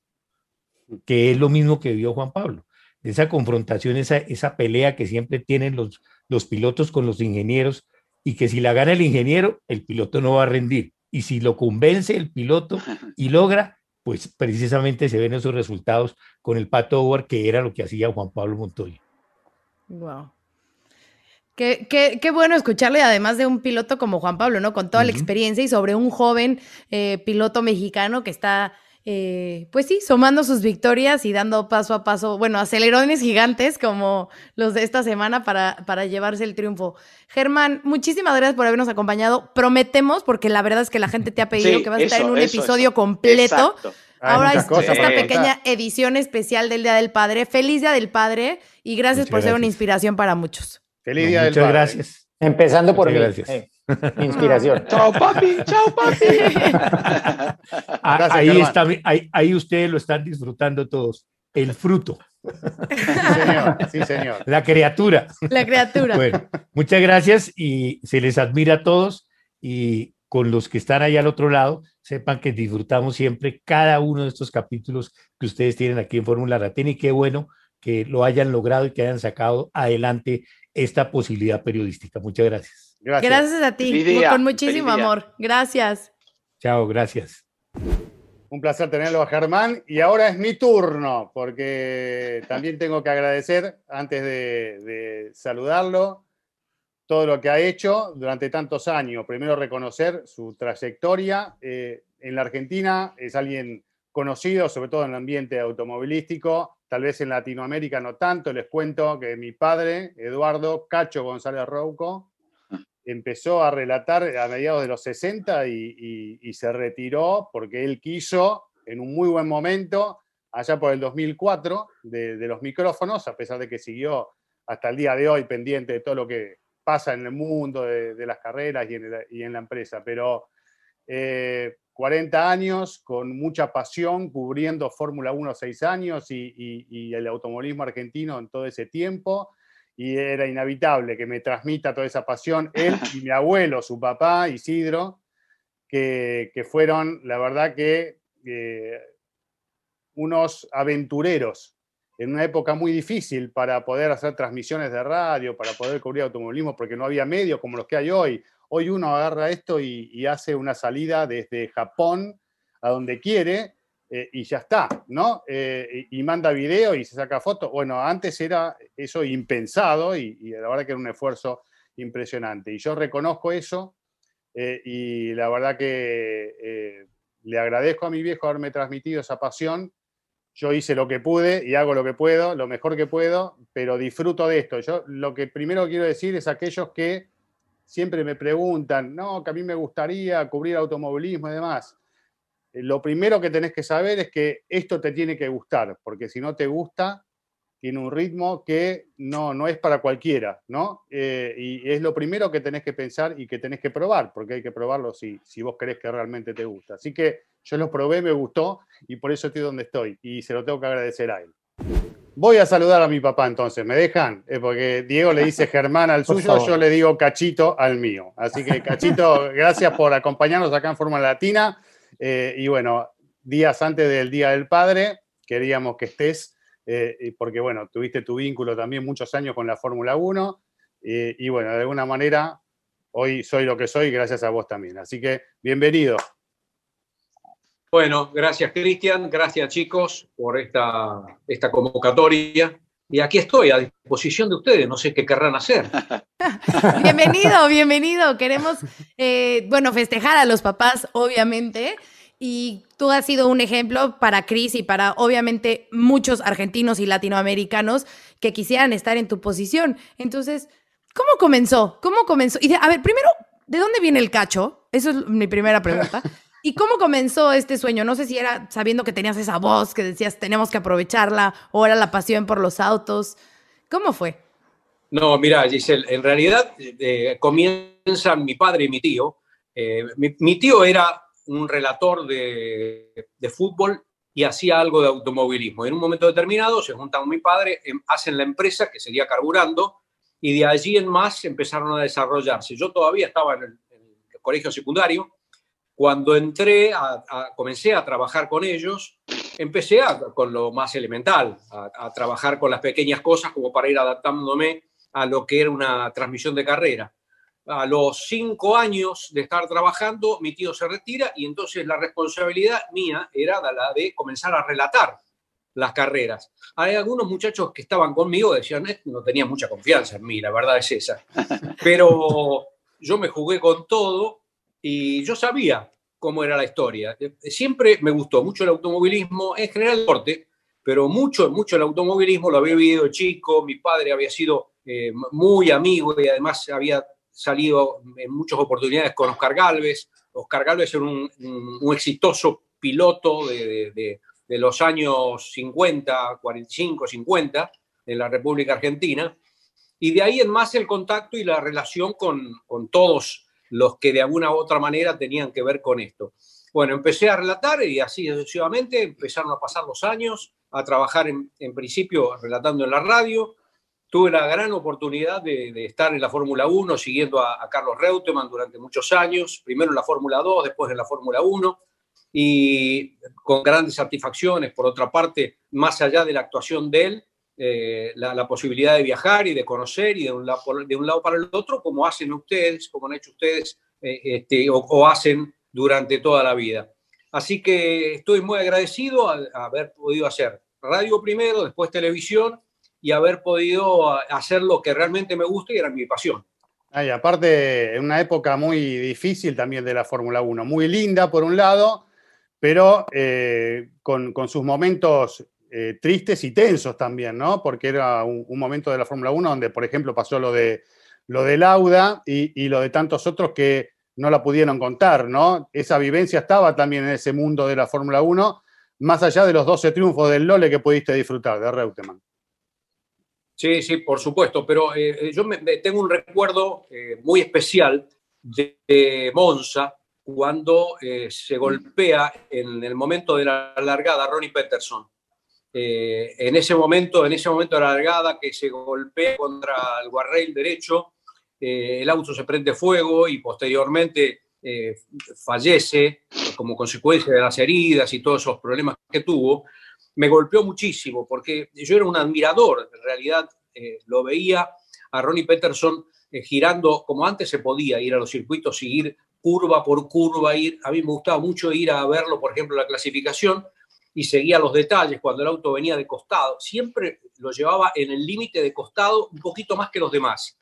Que es lo mismo que vio Juan Pablo, esa confrontación, esa, esa pelea que siempre tienen los, los pilotos con los ingenieros y que si la gana el ingeniero, el piloto no va a rendir. Y si lo convence el piloto y logra, pues precisamente se ven esos resultados con el Pato Howard, que era lo que hacía Juan Pablo Montoya. Wow. Qué, qué, qué, bueno escucharle, además de un piloto como Juan Pablo, ¿no? Con toda uh -huh. la experiencia y sobre un joven eh, piloto mexicano que está, eh, pues sí, sumando sus victorias y dando paso a paso, bueno, acelerones gigantes como los de esta semana para, para llevarse el triunfo. Germán, muchísimas gracias por habernos acompañado. Prometemos, porque la verdad es que la gente te ha pedido sí, que vas a estar en un eso, episodio eso. completo. Exacto. Ahora es esta pequeña edición especial del Día del Padre. Feliz Día del Padre y gracias Muchas por gracias. ser una inspiración para muchos. Feliz día no, del Muchas padre. gracias. Empezando por muchas mí. Gracias. Eh, inspiración. chao, papi. Chao, papi. Ah, ahí, está, ahí, ahí, ustedes lo están disfrutando todos. El fruto. Sí, señor. Sí, señor. La criatura. La criatura. Bueno, muchas gracias y se les admira a todos y con los que están ahí al otro lado, sepan que disfrutamos siempre cada uno de estos capítulos que ustedes tienen aquí en Fórmula Latina y qué bueno que lo hayan logrado y que hayan sacado adelante esta posibilidad periodística. Muchas gracias. Gracias, gracias a ti, con muchísimo amor. Gracias. Chao, gracias. Un placer tenerlo a Germán. Y ahora es mi turno, porque también tengo que agradecer, antes de, de saludarlo, todo lo que ha hecho durante tantos años. Primero, reconocer su trayectoria. Eh, en la Argentina es alguien conocido, sobre todo en el ambiente automovilístico, tal vez en Latinoamérica no tanto. Les cuento que mi padre, Eduardo Cacho González Rouco, empezó a relatar a mediados de los 60 y, se retiró porque él quiso, en un muy buen momento, allá por el 2004, de, los micrófonos, a pesar de que siguió hasta el día de hoy pendiente de todo lo que pasa en el mundo de, las carreras y en, la empresa. Pero eh, 40 años con mucha pasión, cubriendo Fórmula 1 seis años y, el automovilismo argentino en todo ese tiempo. Y era inevitable que me transmita toda esa pasión él y mi abuelo, su papá, Isidro, que, que fueron, la verdad que, eh, unos aventureros en una época muy difícil para poder hacer transmisiones de radio, para poder cubrir automovilismo, porque no había medios como los que hay hoy. Hoy uno agarra esto y, y hace una salida desde Japón a donde quiere, eh, y ya está, ¿no? Eh, y, manda video y se saca fotos. Bueno, antes era eso impensado y, la verdad que era un esfuerzo impresionante. Y yo reconozco eso eh, y la verdad que le agradezco a mi viejo haberme transmitido esa pasión. Yo hice lo que pude y hago lo que puedo, lo mejor que puedo, pero disfruto de esto. Yo lo que primero quiero decir es a aquellos que siempre me preguntan, no, que a mí me gustaría cubrir automovilismo y demás lo primero que tenés que saber es que esto te tiene que gustar, porque si no te gusta, tiene un ritmo que no, no es para cualquiera, ¿no? Eh, y es lo primero que tenés que pensar y que tenés que probar, porque hay que probarlo si, si vos crees que realmente te gusta. Así que yo lo probé, me gustó y por eso estoy donde estoy y se lo tengo que agradecer a él. Voy a saludar a mi papá entonces, ¿me dejan? Eh, porque Diego le dice Germán al suyo, yo le digo Cachito al mío. Así que Cachito, gracias por acompañarnos acá en Fórmula Latina. Eh, y bueno, días antes del Día del Padre, queríamos que estés, eh, porque bueno, tuviste tu vínculo también muchos años con la Fórmula 1, eh, y bueno, de alguna manera, hoy soy lo que soy gracias a vos también. Así que, bienvenido. Bueno, gracias Cristian, gracias chicos por esta, esta convocatoria. Y aquí estoy a disposición de ustedes, no sé qué querrán hacer. bienvenido, bienvenido. Queremos, eh, bueno, festejar a los papás, obviamente. Y tú has sido un ejemplo para Cris y para, obviamente, muchos argentinos y latinoamericanos que quisieran estar en tu posición. Entonces, ¿cómo comenzó? ¿Cómo comenzó? Y a ver, primero, ¿de dónde viene el cacho? Eso es mi primera pregunta. ¿Y cómo comenzó este sueño? No sé si era sabiendo que tenías esa voz, que decías tenemos que aprovecharla, o era la pasión por los autos. ¿Cómo fue? No, mira, Giselle, en realidad eh, comienzan mi padre y mi tío. Eh, mi, tío era un relator de, fútbol y hacía algo de automovilismo. En un momento determinado se juntan con mi padre, em, hacen la empresa que sería Carburando y de allí en más empezaron a desarrollarse. Yo todavía estaba en el colegio secundario cuando entré, a, comencé a trabajar con ellos, empecé con lo más elemental, a, trabajar con las pequeñas cosas como para ir adaptándome a lo que era una transmisión de carrera. A los cinco años de estar trabajando, mi tío se retira y entonces la responsabilidad mía era la de comenzar a relatar las carreras. Hay algunos muchachos que estaban conmigo, decían, no tenía mucha confianza en mí, la verdad es esa. Pero yo me jugué con todo y yo sabía cómo era la historia. Eh, siempre me gustó mucho el automovilismo, en general el deporte, pero mucho, mucho el automovilismo lo había vivido chico, mi padre había sido eh, muy amigo y además había salido en muchas oportunidades con Oscar Galvez. Oscar Galvez era un, exitoso piloto de, los años 50, 45, 50 en la República Argentina. Y de ahí en más el contacto y la relación con, con todos los que de alguna u otra manera tenían que ver con esto. Bueno, empecé a relatar y así sucesivamente empezaron a pasar los años, a trabajar en, principio relatando en la radio. Tuve la gran oportunidad de, estar en la Fórmula 1 siguiendo a, Carlos Reutemann durante muchos años, primero en la Fórmula 2, después en la Fórmula 1 y con grandes satisfacciones. Por otra parte, más allá de la actuación de él, eh, la, posibilidad de viajar y de conocer y de un, lado, para el otro, como hacen ustedes, como han hecho ustedes eh, este, o, hacen durante toda la vida. Así que estoy muy agradecido a, haber podido hacer radio primero, después televisión y haber podido hacer lo que realmente me gusta y era mi pasión. Ay, aparte, en una época muy difícil también de la Fórmula 1, muy linda por un lado, pero eh, con, con, sus momentos eh, tristes y tensos también, ¿no? Porque era un, momento de la Fórmula 1 donde, por ejemplo, pasó lo de, lo de Lauda y, lo de tantos otros que no la pudieron contar, ¿no? Esa vivencia estaba también en ese mundo de la Fórmula 1, más allá de los 12 triunfos del Lole que pudiste disfrutar de Reutemann. Sí, sí, por supuesto, pero eh, yo tengo un recuerdo eh, muy especial de, Monza cuando se golpea en el momento de la largada Ronnie Peterson eh, en ese momento, en ese momento de la largada que se golpea contra el guarrail derecho, eh, el auto se prende fuego y posteriormente eh, fallece como consecuencia de las heridas y todos esos problemas que tuvo, me golpeó muchísimo porque yo era un admirador, en realidad lo veía a Ronnie Peterson girando como antes se podía ir a los circuitos, seguir curva por curva, ir, a mí me gustaba mucho ir a verlo, por ejemplo, la clasificación, y seguía los detalles cuando el auto venía de costado. Siempre lo llevaba en el límite de costado un poquito más que los demás.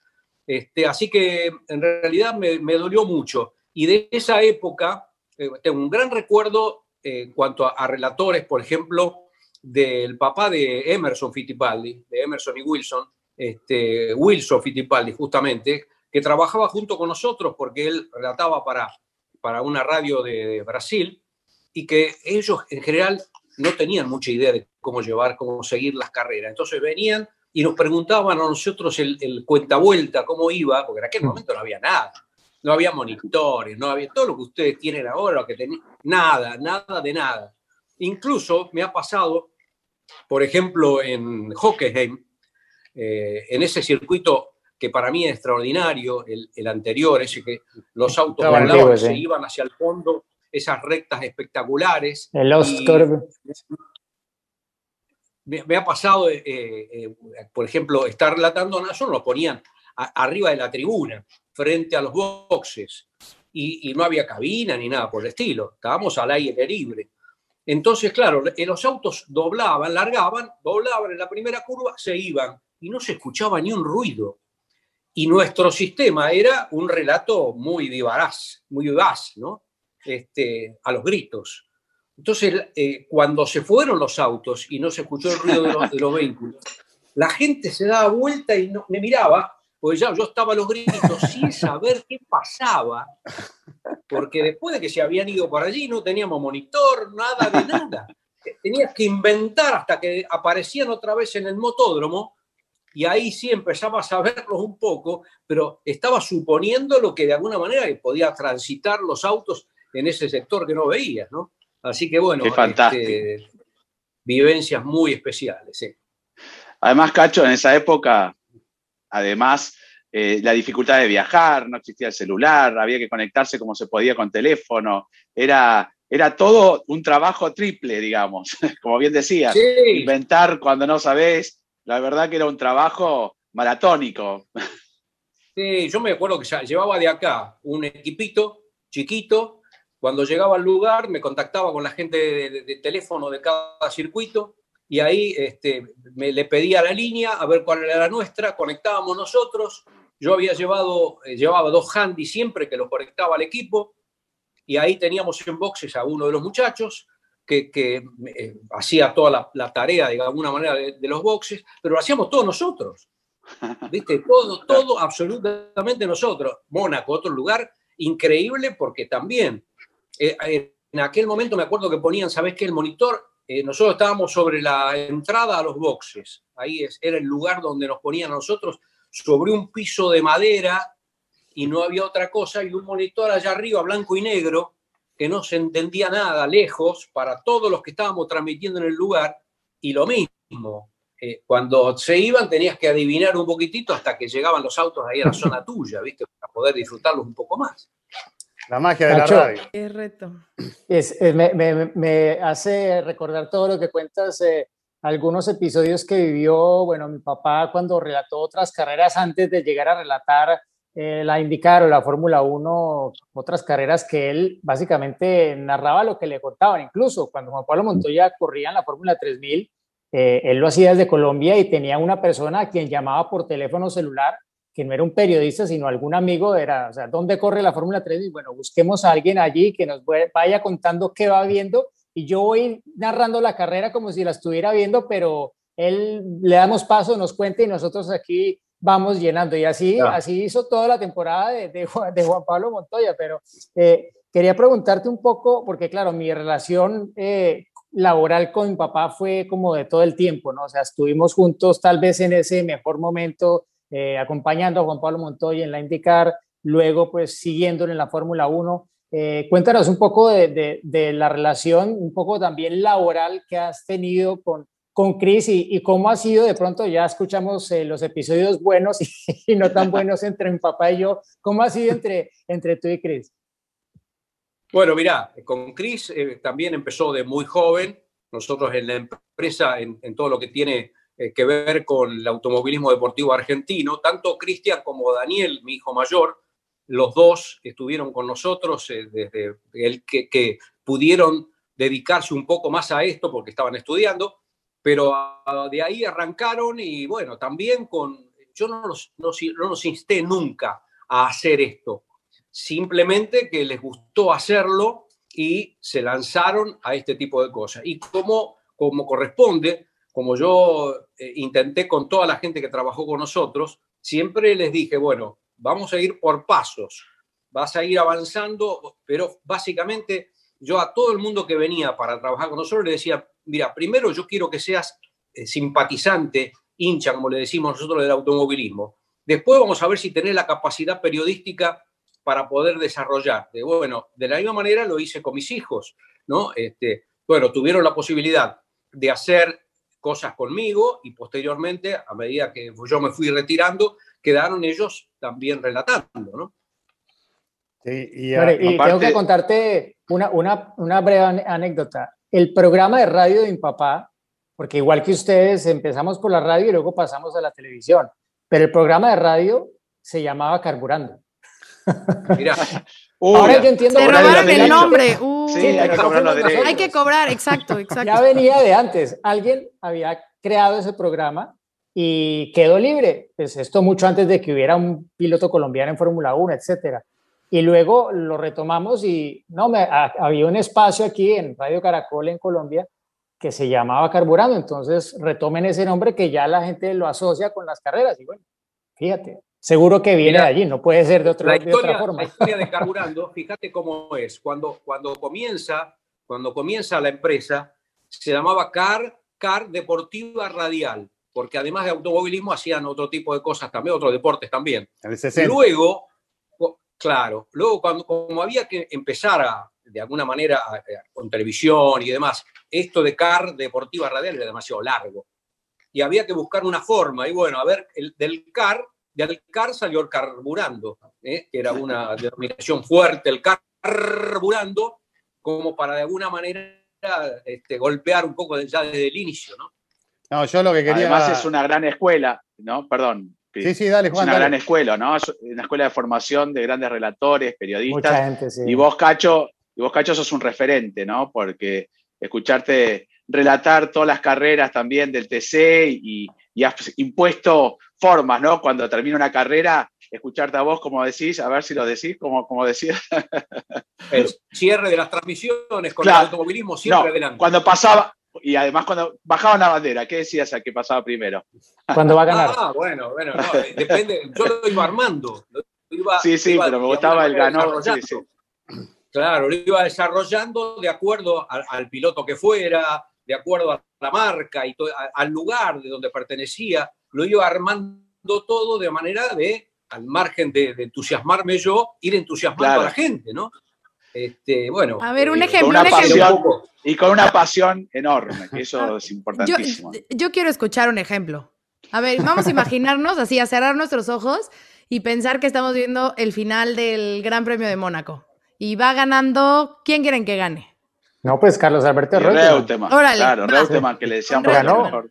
Este, así que en realidad me, dolió mucho. Y de esa época eh, tengo un gran recuerdo eh, en cuanto a, relatores, por ejemplo, del papá de Emerson Fittipaldi, de Emerson y Wilson, este, Wilson Fittipaldi justamente, que trabajaba junto con nosotros porque él relataba para, para una radio de Brasil y que ellos en general no tenían mucha idea de cómo llevar, cómo seguir las carreras. Entonces venían y nos preguntaban a nosotros el, el cuenta vuelta, cómo iba, porque en aquel mm. momento no había nada. No había monitores, no había todo lo que ustedes tienen ahora, lo que nada, nada de nada. Incluso me ha pasado, por ejemplo, en Hockenheim, eh, en ese circuito que para mí es extraordinario, el, el anterior, ese que los autos se iban hacia el fondo esas rectas espectaculares. El Lost Me, ha pasado, eh, eh, por ejemplo, estar relatando nosotros nos ponían arriba de la tribuna, frente a los boxes, y, no había cabina ni nada por el estilo, estábamos al aire libre. Entonces, claro, los autos doblaban, largaban, doblaban en la primera curva, se iban y no se escuchaba ni un ruido. Y nuestro sistema era un relato muy vivaz, muy vivaz, ¿no? Este, a los gritos. Entonces, eh, cuando se fueron los autos y no se escuchó el ruido de los, vehículos, la gente se daba vuelta y me miraba, pues ya yo estaba a los gritos sin saber qué pasaba, porque después de que se habían ido por allí no teníamos monitor, nada de nada. Tenías que inventar hasta que aparecían otra vez en el motódromo y ahí sí empezabas a verlos un poco, pero estaba suponiendo lo que de alguna manera podía transitar los autos en ese sector que no veías, ¿no? Así que bueno, este, vivencias muy especiales. Además, Cacho, en esa época, además, eh, la dificultad de viajar, no existía el celular, había que conectarse como se podía con teléfono, era, era todo un trabajo triple, digamos, como bien decía, inventar cuando no sabés, la verdad que era un trabajo maratónico. Sí, yo me acuerdo que llevaba de acá un equipito chiquito cuando llegaba al lugar, me contactaba con la gente de, teléfono de cada circuito y ahí este, me, le pedía la línea a ver cuál era la nuestra, conectábamos nosotros. Yo había llevado, eh, llevaba dos handy siempre que los conectaba al equipo y ahí teníamos en boxes a uno de los muchachos que, eh, hacía toda la, tarea de alguna manera de, de, los boxes, pero lo hacíamos todos nosotros. ¿Viste? Todo, todo, absolutamente nosotros. Mónaco, otro lugar increíble porque también eh, en aquel momento me acuerdo que ponían, ¿sabes qué? El monitor, eh, nosotros estábamos sobre la entrada a los boxes, ahí es, era el lugar donde nos ponían a nosotros, sobre un piso de madera y no había otra cosa, y un monitor allá arriba, blanco y negro, que no se entendía nada, lejos, para todos los que estábamos transmitiendo en el lugar, y lo mismo. Eh, cuando se iban tenías que adivinar un poquitito hasta que llegaban los autos ahí a la zona tuya, ¿viste? Para poder disfrutarlos un poco más. La magia de la radio. Qué reto. Es, me, hace recordar todo lo que cuentas, eh, algunos episodios que vivió, bueno, mi papá cuando relató otras carreras antes de llegar a relatar eh, la IndyCar o la Fórmula 1, otras carreras que él básicamente narraba lo que le contaban. Incluso cuando Juan Pablo Montoya corría en la Fórmula 3000, eh, él lo hacía desde Colombia y tenía una persona a quien llamaba por teléfono celular que no era un periodista, sino algún amigo, era, o sea, ¿dónde corre la Fórmula 3? Y bueno, busquemos a alguien allí que nos vaya contando qué va viendo y yo voy narrando la carrera como si la estuviera viendo, pero él le damos paso, nos cuenta y nosotros aquí vamos llenando. Y así, así hizo toda la temporada de, de, Juan, Pablo Montoya, pero eh, quería preguntarte un poco, porque claro, mi relación eh, laboral con mi papá fue como de todo el tiempo, ¿no? O sea, estuvimos juntos tal vez en ese mejor momento eh, acompañando a Juan Pablo Montoya en la IndyCar, luego pues siguiéndolo en la Fórmula 1. Eh, cuéntanos un poco de, la relación, un poco también laboral que has tenido con, con Chris y, cómo ha sido, de pronto ya escuchamos eh, los episodios buenos y, no tan buenos entre mi papá y yo, ¿cómo ha sido entre, entre tú y Chris? Bueno, mira, con Chris también empezó de muy joven, nosotros en la empresa, en todo lo que tiene eh, que ver con el automovilismo deportivo argentino. Tanto Cristian como Daniel, mi hijo mayor, los dos estuvieron con nosotros eh, desde el que, pudieron dedicarse un poco más a esto porque estaban estudiando, pero de ahí arrancaron y bueno, también con, yo no los, no, no los insté nunca a hacer esto, simplemente que les gustó hacerlo y se lanzaron a este tipo de cosas. Y como, como corresponde, como yo eh, intenté con toda la gente que trabajó con nosotros, siempre les dije, bueno, vamos a ir por pasos, vas a ir avanzando, pero básicamente yo a todo el mundo que venía para trabajar con nosotros le decía, mira, primero yo quiero que seas eh, simpatizante, hincha, como le decimos nosotros del automovilismo. Después vamos a ver si tenés la capacidad periodística para poder desarrollarte. Bueno, de la misma manera lo hice con mis hijos, ¿no? Este, bueno, tuvieron la posibilidad de hacer cosas conmigo y posteriormente, a medida que yo me fui retirando, quedaron ellos también relatando, ¿no? Sí, y, tengo que contarte una, una, una, breve anécdota. El programa de radio de mi papá, porque igual que ustedes, empezamos por la radio y luego pasamos a la televisión, pero el programa de radio se llamaba Carburando. Mira. Ahora yo entiendo. Te robaron el nombre. Sí, hay que cobrar los derechos. Hay que cobrar, exacto, exacto. Ya venía de antes. Alguien había creado ese programa y quedó libre. Pues esto mucho antes de que hubiera un piloto colombiano en Fórmula 1, etcétera. Y luego lo retomamos y no, me, había un espacio aquí en Radio Caracol en Colombia que se llamaba Carburando. Entonces retomen ese nombre que ya la gente lo asocia con las carreras. Y bueno, fíjate, Seguro que viene de allí, no puede ser de, otra, forma. La historia de Carburando, fíjate cómo es. Cuando, cuando, comienza, cuando comienza la empresa, se llamaba Car, Car Deportiva Radial, porque además de automovilismo hacían otro tipo de cosas también, otros deportes también. Luego, claro, luego cuando como había que empezar a, de alguna manera, con televisión y demás, esto de Car Deportiva Radial era demasiado largo. Y había que buscar una forma. Y bueno, a ver, el, del CAR del CAR salió el carburando, ¿eh? que era una denominación fuerte, el carburando, como para de alguna manera este, golpear un poco ya desde el inicio, ¿no? No, yo lo que quería... Además es una gran escuela, ¿no? Perdón. Sí, sí, dale, Juan. Es una gran escuela, ¿no? Es una escuela de formación de grandes relatores, periodistas. Mucha gente, sí. Y vos, Cacho, y vos, Cacho, sos un referente, ¿no? Porque escucharte relatar todas las carreras también del TC y, y has impuesto formas, ¿no? Cuando termina una carrera, escucharte a vos como decís, a ver si lo decís, como, como decías. El cierre de las transmisiones con el automovilismo siempre adelante. Cuando pasaba, y además cuando bajaba la bandera, ¿qué decías a que pasaba primero? Cuando va a ganar. Ah, bueno, bueno, no, depende, yo lo iba armando. sí, sí, pero me gustaba el ganó. Sí, sí. Claro, lo iba desarrollando de acuerdo al piloto que fuera, de acuerdo a la marca y al lugar de donde pertenecía, lo iba armando todo de manera de, al margen de, entusiasmarme yo, ir entusiasmando a la gente, ¿no? Este, bueno, a ver, un eh, ejemplo. un y con una pasión enorme, que eso es importantísimo. Yo, quiero escuchar un ejemplo. A ver, vamos a imaginarnos así, a cerrar nuestros ojos y pensar que estamos viendo el final del Gran Premio de Mónaco. Y va ganando, ¿quién quieren que gane? No, pues Carlos Alberto Reutemann. Claro, Reutemann, que le decíamos ganó.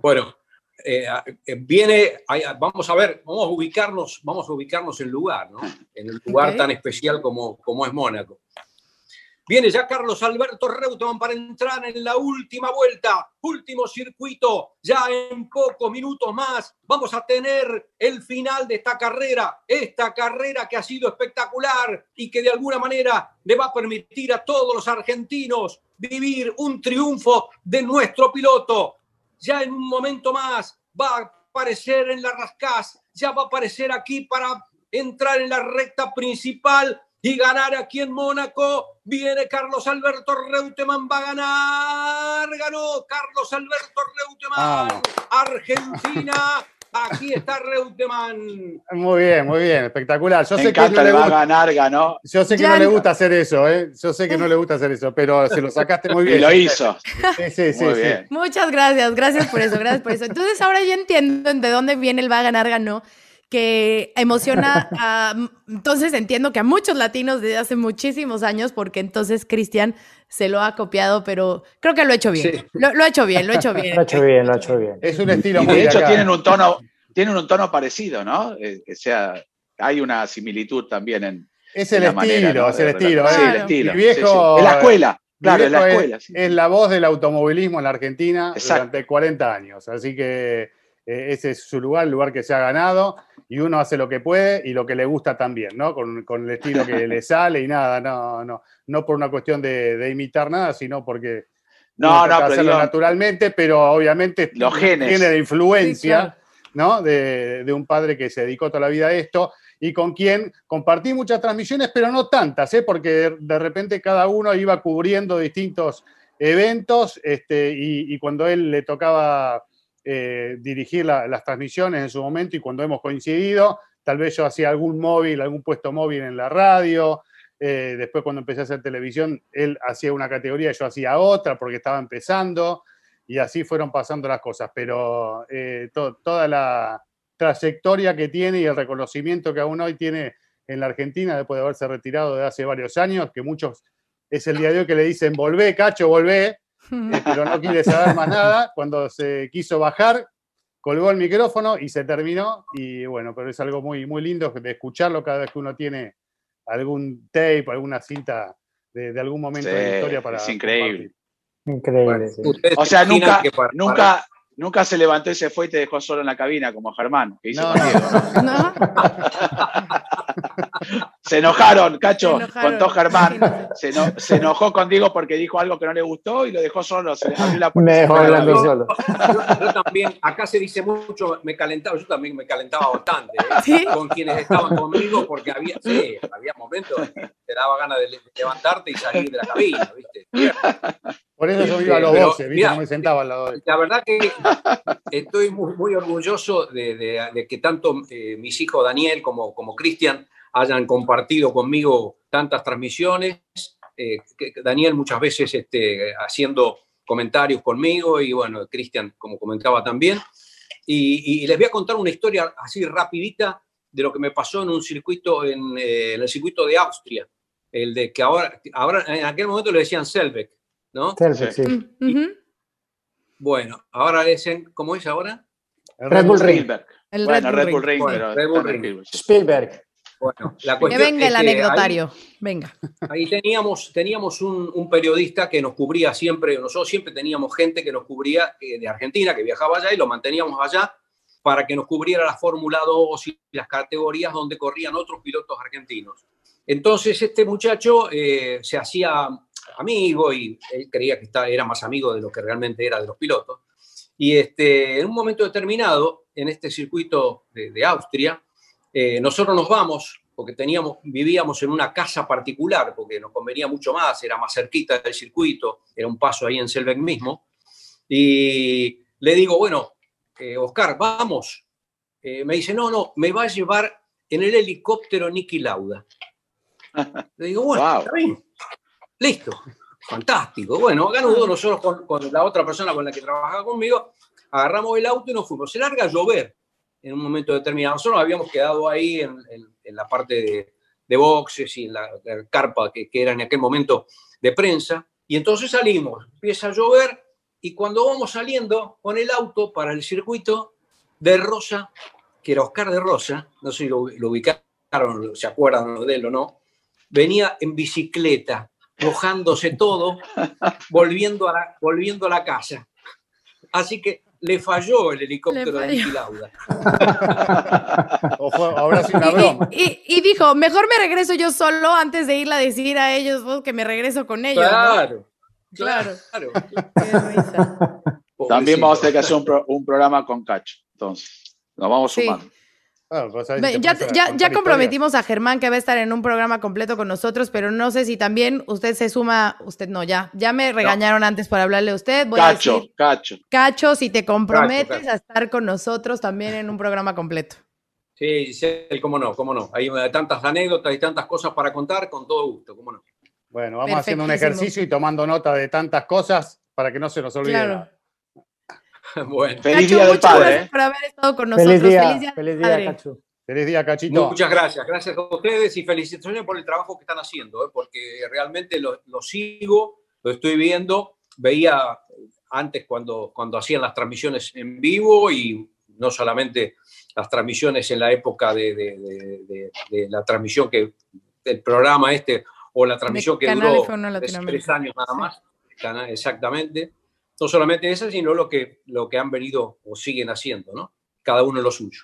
Bueno, eh, eh, viene, vamos a ver, vamos a ubicarnos, vamos a ubicarnos en lugar, ¿no? En el lugar tan especial como, como es Mónaco. Viene ya Carlos Alberto Reutemann para entrar en la última vuelta, último circuito. Ya en pocos minutos más vamos a tener el final de esta carrera. Esta carrera que ha sido espectacular y que de alguna manera le va a permitir a todos los argentinos vivir un triunfo de nuestro piloto. Ya en un momento más va a aparecer en la Rascás, ya va a aparecer aquí para entrar en la recta principal y ganar aquí en Mónaco. Viene Carlos Alberto Reutemann, va a ganar. Ganó Carlos Alberto Reutemann. Argentina. Aquí está Reutemann. Muy bien, muy bien, espectacular. Yo sé que no le va a ganar, ganó. Yo sé que no le gusta hacer eso, ¿eh? Yo sé que no le gusta hacer eso, pero se lo sacaste muy bien. Y lo hizo. Sí, sí, sí, Muchas gracias, gracias por eso, gracias por eso. Entonces ahora ya entiendo de dónde viene el va a ganar, ganó que emociona a, entonces entiendo que a muchos latinos desde hace muchísimos años, porque entonces Cristian se lo ha copiado, pero creo que lo ha hecho bien. Lo, ha hecho bien, lo ha hecho bien. Lo ha hecho bien, lo ha hecho bien. Es un estilo muy De hecho, tienen un tono, tienen un tono parecido, ¿no? Eh, que sea, hay una similitud también en, Es el estilo, es el estilo. Sí, el estilo. viejo, Es la escuela. Claro, es la escuela. Es, la voz del automovilismo en la Argentina durante 40 años. Así que eh, ese es su lugar, el lugar que se ha ganado. Y uno hace lo que puede y lo que le gusta también, ¿no? Con, el estilo que le sale y nada, no, no, no por una cuestión de, imitar nada, sino porque no, no, hacerlo naturalmente, pero obviamente los genes. tiene de influencia, ¿no? De, de, un padre que se dedicó toda la vida a esto y con quien compartí muchas transmisiones, pero no tantas, ¿eh? porque de repente cada uno iba cubriendo distintos eventos este, y, cuando él le tocaba eh, dirigir las transmisiones en su momento y cuando hemos coincidido, tal vez yo hacía algún móvil, algún puesto móvil en la radio. Eh, después cuando empecé a hacer televisión, él hacía una categoría, yo hacía otra porque estaba empezando y así fueron pasando las cosas. Pero eh, toda la, trayectoria que tiene y el reconocimiento que aún hoy tiene en la Argentina después de haberse retirado de hace varios años, que muchos es el día de hoy que le dicen, volvé, cacho, volvé, pero no quiere saber más nada. Cuando se quiso bajar, colgó el micrófono y se terminó. Y bueno, pero es algo muy, muy lindo de escucharlo cada vez que uno tiene algún tape, alguna cinta de, algún momento de la historia para. Es increíble. Increíble. O sea, nunca, nunca, Nunca se levantó y se fue y te dejó solo en la cabina, como Germán, que hizo no, se enojaron, Cacho, contó Germán. Se, se, enojó contigo porque dijo algo que no le gustó y lo dejó solo. Se abrió la Me dejó hablando solo. Yo, también, acá se dice mucho, me calentaba, yo también me calentaba bastante ¿eh? con quienes estaban conmigo porque había, sí, había momentos que te daba ganas de levantarte y salir de la cabina, ¿viste? Por eso yo iba a los 12, ¿viste? me sentaba al lado La verdad que estoy muy, muy orgulloso de, que tanto eh, mis hijos Daniel como, como Cristian hayan compartido conmigo tantas transmisiones. Eh, Daniel muchas veces este, haciendo comentarios conmigo y bueno, Cristian como comentaba también. Y, les voy a contar una historia así rapidita de lo que me pasó en un circuito, en, eh, el circuito de Austria, el de que ahora, ahora en aquel momento le decían Selbeck, ¿no? Selbeck, sí. Bueno, ahora es en, ¿cómo es ahora? Red Bull Ring. El bueno, Red Bull Ring, Red Bull Ring. Spielberg. Bueno, la que venga el anecdotario, venga. Ahí teníamos, teníamos un, periodista que nos cubría siempre, nosotros siempre teníamos gente que nos cubría eh, de Argentina, que viajaba allá y lo manteníamos allá para que nos cubriera la Fórmula 2 y las categorías donde corrían otros pilotos argentinos. Entonces este muchacho eh, se hacía amigo y él creía que era más amigo de lo que realmente era de los pilotos. Y este, en un momento determinado, en este circuito de, Austria, eh, nosotros nos vamos porque teníamos, vivíamos en una casa particular, porque nos convenía mucho más, era más cerquita del circuito, era un paso ahí en Selbeck mismo. Y le digo, bueno, eh, Oscar, vamos. Eh, me dice, no, no, me va a llevar en el helicóptero Nicky Lauda. Le digo, bueno, está bien. Listo, fantástico. Bueno, acá nosotros con, la otra persona con la que trabajaba conmigo, agarramos el auto y nos fuimos. Se larga a llover en un momento determinado. Nosotros habíamos quedado ahí en, la parte de, boxes y en la, carpa que, era en aquel momento de prensa. Y entonces salimos, empieza a llover y cuando vamos saliendo con el auto para el circuito de Rosa, que era Oscar de Rosa, no sé si lo, lo ubicaron, se acuerdan de él o no, venía en bicicleta mojándose todo, volviendo a, la, volviendo a la casa. Así que le falló el helicóptero de Lauda. y, dijo, mejor me regreso yo solo antes de irla a decir a ellos que me regreso con ellos. Claro, claro. También vamos a tener que hacer un, programa con Cacho. Entonces, nos vamos sumando. Ah, pues ya, comprometimos a Germán que va a estar en un programa completo con nosotros, pero no sé si también usted se suma, usted no, ya, ya me regañaron antes por hablarle a usted. cacho, Cacho. Cacho, si te comprometes a estar con nosotros también en un programa completo. Sí, sí, cómo no, cómo no. Hay tantas anécdotas y tantas cosas para contar, con todo gusto, cómo no. Bueno, vamos haciendo un ejercicio y tomando nota de tantas cosas para que no se nos olvide. Bueno. Feliz Día del Padre. ¿eh? por haber estado con nosotros. Feliz día, feliz día, Cacho. Feliz día, Cachito. Muchas gracias. Gracias a ustedes y felicitaciones por el trabajo que están haciendo, ¿eh? porque realmente lo, sigo, lo estoy viendo. Veía antes cuando, cuando hacían las transmisiones en vivo y no solamente las transmisiones en la época de, de, la transmisión que el programa este o la transmisión que duró tres, años nada más. Exactamente. No solamente eso, sino lo que, lo que han venido o siguen haciendo, ¿no? Cada uno lo suyo.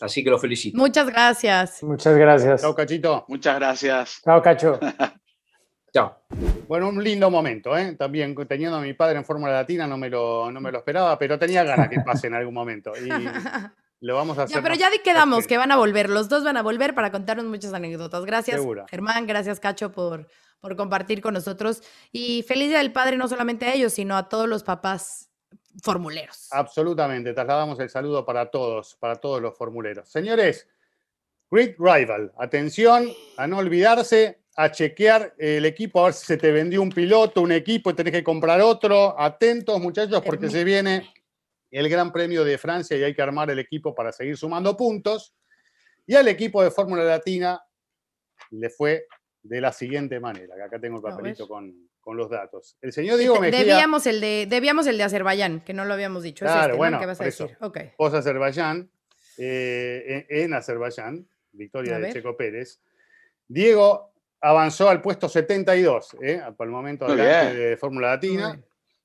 Así que lo felicito. Muchas gracias. Muchas gracias. Chao, Cachito. Muchas gracias. Chao, Cacho. Chao. Bueno, un lindo momento, ¿eh? También teniendo a mi padre en Fórmula Latina no me, lo, no me lo esperaba, pero tenía ganas que pase en algún momento. Y lo vamos a hacer. Ya, pero ya quedamos que van a volver. Los dos van a volver para contarnos muchas anécdotas. Gracias, Germán. Gracias, Cacho, por, por compartir con nosotros. Y feliz Día del Padre no solamente a ellos, sino a todos los papás formuleros. Absolutamente. Trasladamos el saludo para todos, para todos los formuleros. Señores, Great Rival. Atención a no olvidarse a chequear el equipo, a ver si se te vendió un piloto, un equipo y tenés que comprar otro. Atentos, muchachos, porque se viene el Gran Premio de Francia y hay que armar el equipo para seguir sumando puntos. Y al equipo de Fórmula Latina le fue de la siguiente manera, que acá tengo el papelito con, los datos. El señor Diego Mejía... Debíamos el de, debíamos el de Azerbaiyán, que no lo habíamos dicho. Claro, este, bueno, ¿Qué vas a decir? Okay. Azerbaiyán, eh, en, Azerbaiyán, victoria de Checo Pérez. Diego avanzó al puesto 72, ¿eh? por el momento de Fórmula Latina.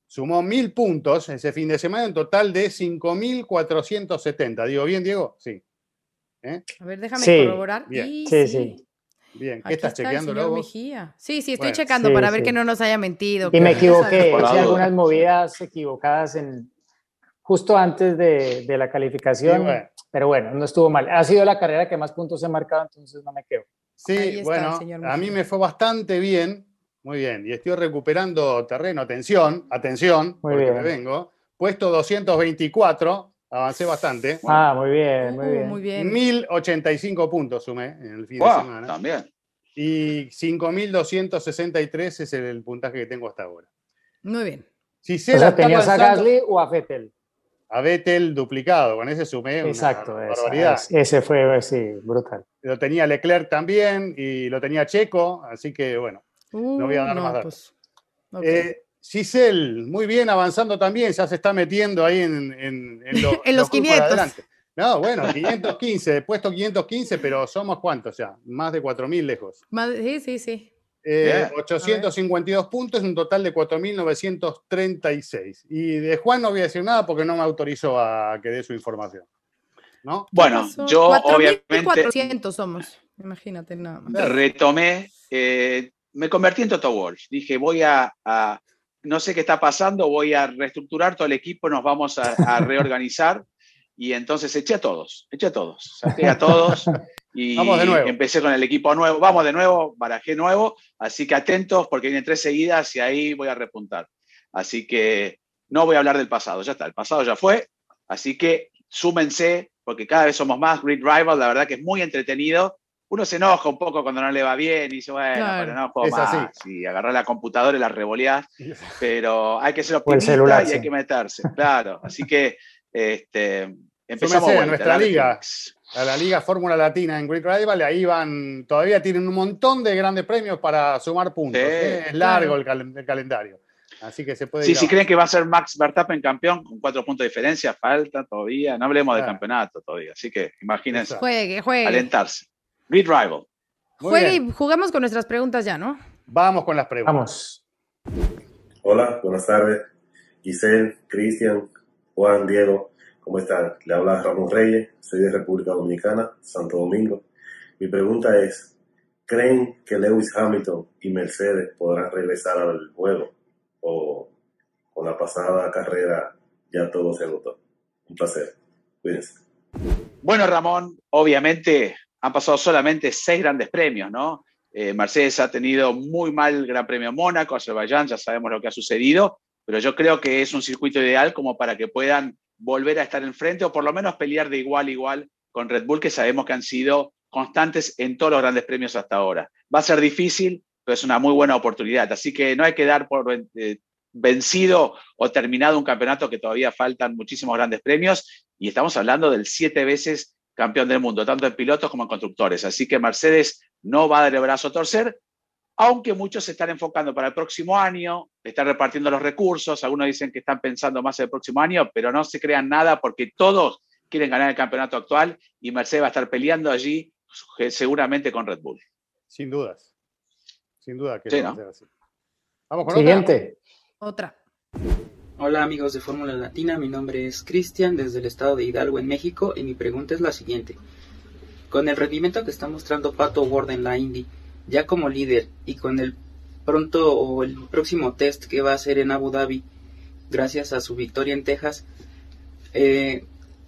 Sumó mil puntos ese fin de semana, en total de 5.470. ¿Digo bien, Diego? Sí. ¿Eh? A ver, déjame corroborar. Sí, sí. Bien, ¿qué estás chequeando luego? Sí, sí, estoy checando para ver que no nos haya mentido. Y me equivoqué, hice algunas movidas equivocadas en, justo antes de, la calificación, pero bueno, no estuvo mal. Ha sido la carrera que más puntos he marcado, entonces no me quedo. Sí, bueno, a mí me fue bastante bien, muy bien, y estoy recuperando terreno, atención, atención, porque me vengo. Puesto 224, avancé bastante. Ah, muy bien, muy uh, bien. muy bien. 1085 puntos sumé en el fin de semana. También. Y 5263 es el, puntaje que tengo hasta ahora. Muy bien. Si se o ¿tenías a Gasly o a Vettel? a Vettel duplicado, con ese sumé Exacto, una barbaridad. Ese fue, sí, brutal. Lo tenía Leclerc también y lo tenía Checo, así que bueno, no voy a dar uh, más datos. Pues, eh, Giselle, muy bien, avanzando también, ya se está metiendo ahí en, en, en, los 500. No, bueno, 515, puesto 515, pero somos cuántos ya, más de 4.000 lejos. sí, sí, sí. 852 eh, puntos, un total de 4.936. Y de Juan no voy a decir nada porque no me autorizó a que dé su información. ¿no? Bueno, yo obviamente... 400 somos, imagínate nada más. Retomé, eh, me convertí en Toto Wolf. Dije, voy a, no sé qué está pasando, voy a reestructurar todo el equipo, nos vamos a reorganizar. Y entonces eché a todos, eché a todos, saqué a todos y empecé con el equipo nuevo. Vamos de nuevo, barajé nuevo, así que atentos porque vienen tres seguidas y ahí voy a repuntar. Así que no voy a hablar del pasado, ya está, el pasado ya fue, así que súmense porque cada vez somos más. Grid Rival, la verdad que es muy entretenido. Uno se enoja un poco cuando no le va bien y dice, bueno, pero no juego más. Y agarrar la computadora y la revoleás, pero hay que ser optimista y hay que meterse, claro. Así que este, empezamos a nuestra liga, a la Liga Fórmula Latina en Great Rival, ahí van, todavía tienen un montón de grandes premios para sumar puntos. ¿eh? es largo el, calendario. Así que se puede. Sí, si creen que va a ser Max Verstappen campeón con cuatro puntos de diferencia, falta todavía. No hablemos de campeonato todavía. Así que imagínense. Juegue, juegue. Alentarse. Great Rival. juegue y juguemos con nuestras preguntas ya, ¿no? Vamos con las preguntas. Vamos. Hola, buenas tardes. Giselle, Cristian, Juan, Diego, ¿cómo están? Le habla Ramón Reyes, soy de República Dominicana, Santo Domingo. Mi pregunta es, ¿creen que Lewis Hamilton y Mercedes podrán regresar al juego? ¿O con la pasada carrera ya todo se agotó? Un placer. Cuídense. Bueno, Ramón, obviamente han pasado solamente seis grandes premios, ¿no? Eh, Mercedes ha tenido muy mal Gran Premio Mónaco, Azerbaiyán, ya sabemos lo que ha sucedido, pero yo creo que es un circuito ideal como para que puedan volver a estar enfrente o por lo menos pelear de igual a igual con Red Bull, que sabemos que han sido constantes en todos los grandes premios hasta ahora. Va a ser difícil, pero es una muy buena oportunidad. Así que no hay que dar por eh, vencido o terminado un campeonato que todavía faltan muchísimos grandes premios y estamos hablando del siete veces campeón del mundo, tanto en pilotos como en constructores. Así que Mercedes no va a dar el brazo a torcer, aunque muchos se están enfocando para el próximo año, están repartiendo los recursos, algunos dicen que están pensando más en el próximo año, pero no se crean nada porque todos quieren ganar el campeonato actual y Mercedes va a estar peleando allí seguramente con Red Bull. sin dudas. Sin duda que va a ser así. Vamos con Siguiente. Otra. Hola amigos de Fórmula Latina, mi nombre es Cristian desde el estado de Hidalgo en México y mi pregunta es la siguiente. Con el rendimiento que está mostrando Pato Ward en la Indy, ya como líder y con el pronto o el próximo test que va a hacer en Abu Dhabi, gracias a su victoria en Texas, eh,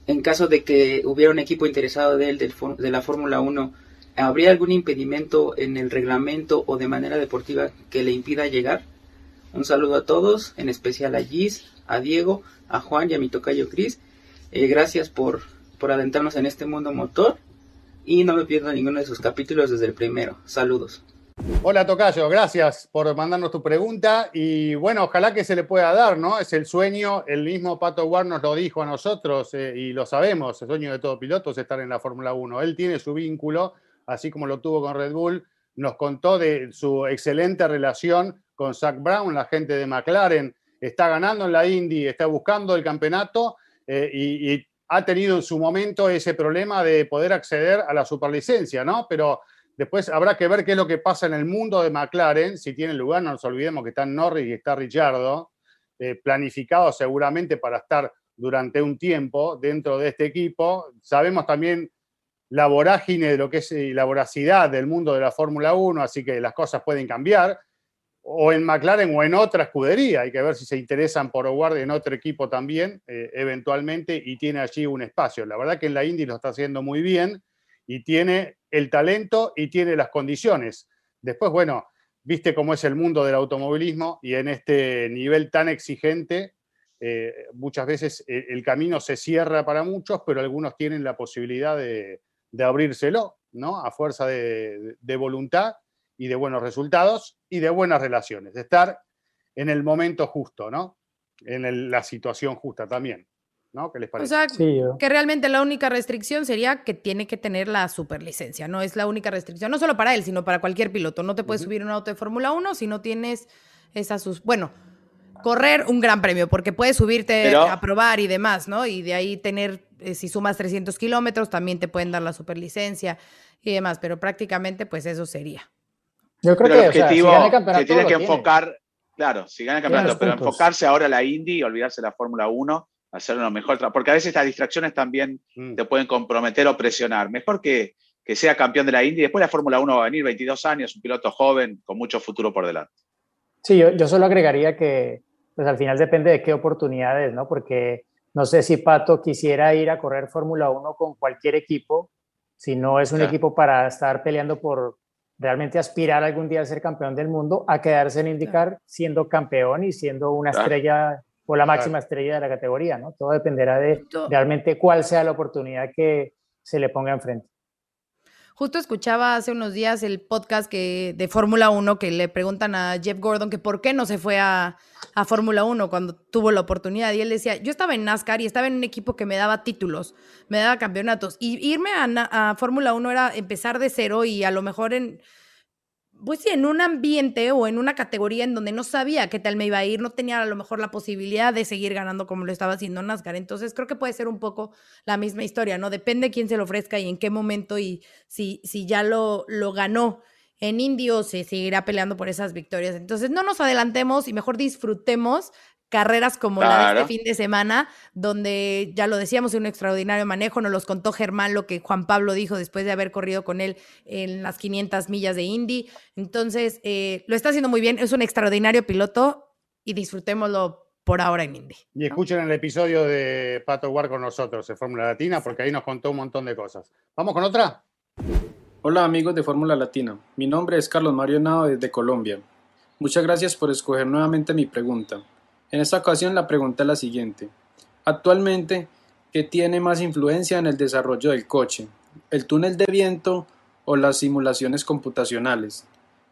en caso de que hubiera un equipo interesado de él de la Fórmula 1, ¿habría algún impedimento en el reglamento o de manera deportiva que le impida llegar? Un saludo a todos, en especial a Gis, a Diego, a Juan y a mi tocayo Cris. Eh, gracias por, por en este mundo motor y no me pierdo ninguno de sus capítulos desde el primero. Saludos. Hola Tocayo, gracias por mandarnos tu pregunta y bueno, ojalá que se le pueda dar, ¿no? Es el sueño, el mismo Pato Ward nos lo dijo a nosotros eh, y lo sabemos, el sueño de todo piloto es estar en la Fórmula 1. Él tiene su vínculo, así como lo tuvo con Red Bull, nos contó de su excelente relación con Zach Brown, la gente de McLaren, está ganando en la Indy, está buscando el campeonato eh, y, ha tenido en su momento ese problema de poder acceder a la superlicencia, ¿no? Pero después habrá que ver qué es lo que pasa en el mundo de McLaren, si tiene lugar, no nos olvidemos que está Norris y está Richardo, eh, planificado seguramente para estar durante un tiempo dentro de este equipo. Sabemos también la vorágine de lo que es la voracidad del mundo de la Fórmula 1, así que las cosas pueden cambiar o en McLaren o en otra escudería. Hay que ver si se interesan por Howard en otro equipo también, eh, eventualmente, y tiene allí un espacio. La verdad que en la Indy lo está haciendo muy bien y tiene el talento y tiene las condiciones. Después, bueno, viste cómo es el mundo del automovilismo y en este nivel tan exigente, eh, muchas veces eh, el camino se cierra para muchos, pero algunos tienen la posibilidad de, abrírselo, ¿no? A fuerza de voluntad y de buenos resultados y de buenas relaciones, de estar en el momento justo, ¿no? En la situación justa también. ¿no? ¿Qué les parece? O sea, que realmente la única restricción sería que tiene que tener la superlicencia, no es la única restricción, no solo para él, sino para cualquier piloto. No te puedes subir un auto de Fórmula 1 si no tienes esa sus... Bueno, correr un gran premio, porque puedes subirte a probar y demás, ¿no? Y de ahí tener, eh, si sumas 300 kilómetros, también te pueden dar la superlicencia y demás, pero prácticamente pues eso sería. Yo creo que el objetivo que tiene que enfocar, claro, si gana el campeonato, pero enfocarse ahora a la Indy y olvidarse de la Fórmula 1, hacer lo mejor, porque a veces estas distracciones también mm. te pueden comprometer o presionar. Mejor que, que sea campeón de la Indy, después la Fórmula 1 va a venir, 22 años, un piloto joven con mucho futuro por delante. Sí, yo, yo solo agregaría que pues al final depende de qué oportunidades, ¿no? Porque no sé si Pato quisiera ir a correr Fórmula 1 con cualquier equipo, si no es un equipo para estar peleando por, realmente aspirar algún día a ser campeón del mundo, a quedarse en indicar siendo campeón y siendo una estrella o la máxima estrella de la categoría, ¿no? Todo dependerá de realmente cuál sea la oportunidad que se le ponga enfrente. Justo escuchaba hace unos días el podcast que, de Fórmula 1 que le preguntan a Jeff Gordon que por qué no se fue a, a Fórmula 1 cuando tuvo la oportunidad. Y él decía, yo estaba en NASCAR y estaba en un equipo que me daba títulos, me daba campeonatos. Y irme a, a Fórmula 1 era empezar de cero y a lo mejor en pues sí, en un ambiente o en una categoría en donde no sabía qué tal me iba a ir, no tenía a lo mejor la posibilidad de seguir ganando como lo estaba haciendo NASCAR. Entonces creo que puede ser un poco la misma historia, ¿no? Depende quién se lo ofrezca y en qué momento y si, si ya lo, lo ganó en Indy o se seguirá peleando por esas victorias. Entonces no nos adelantemos y mejor disfrutemos carreras como la de este fin de semana, donde ya lo decíamos, un extraordinario manejo, nos los contó Germán lo que Juan Pablo dijo después de haber corrido con él en las 500 millas de Indy. Entonces, eh, lo está haciendo muy bien, es un extraordinario piloto y disfrutémoslo por ahora en Indy. Y escuchen el episodio de Pato War con nosotros en Fórmula Latina, porque ahí nos contó un montón de cosas. ¿Vamos con otra? Hola amigos de Fórmula Latina, mi nombre es Carlos Mario Nado desde Colombia. Muchas gracias por escoger nuevamente mi pregunta. En esta ocasión la pregunta es la siguiente. Actualmente, ¿qué tiene más influencia en el desarrollo del coche? ¿El túnel de viento o las simulaciones computacionales?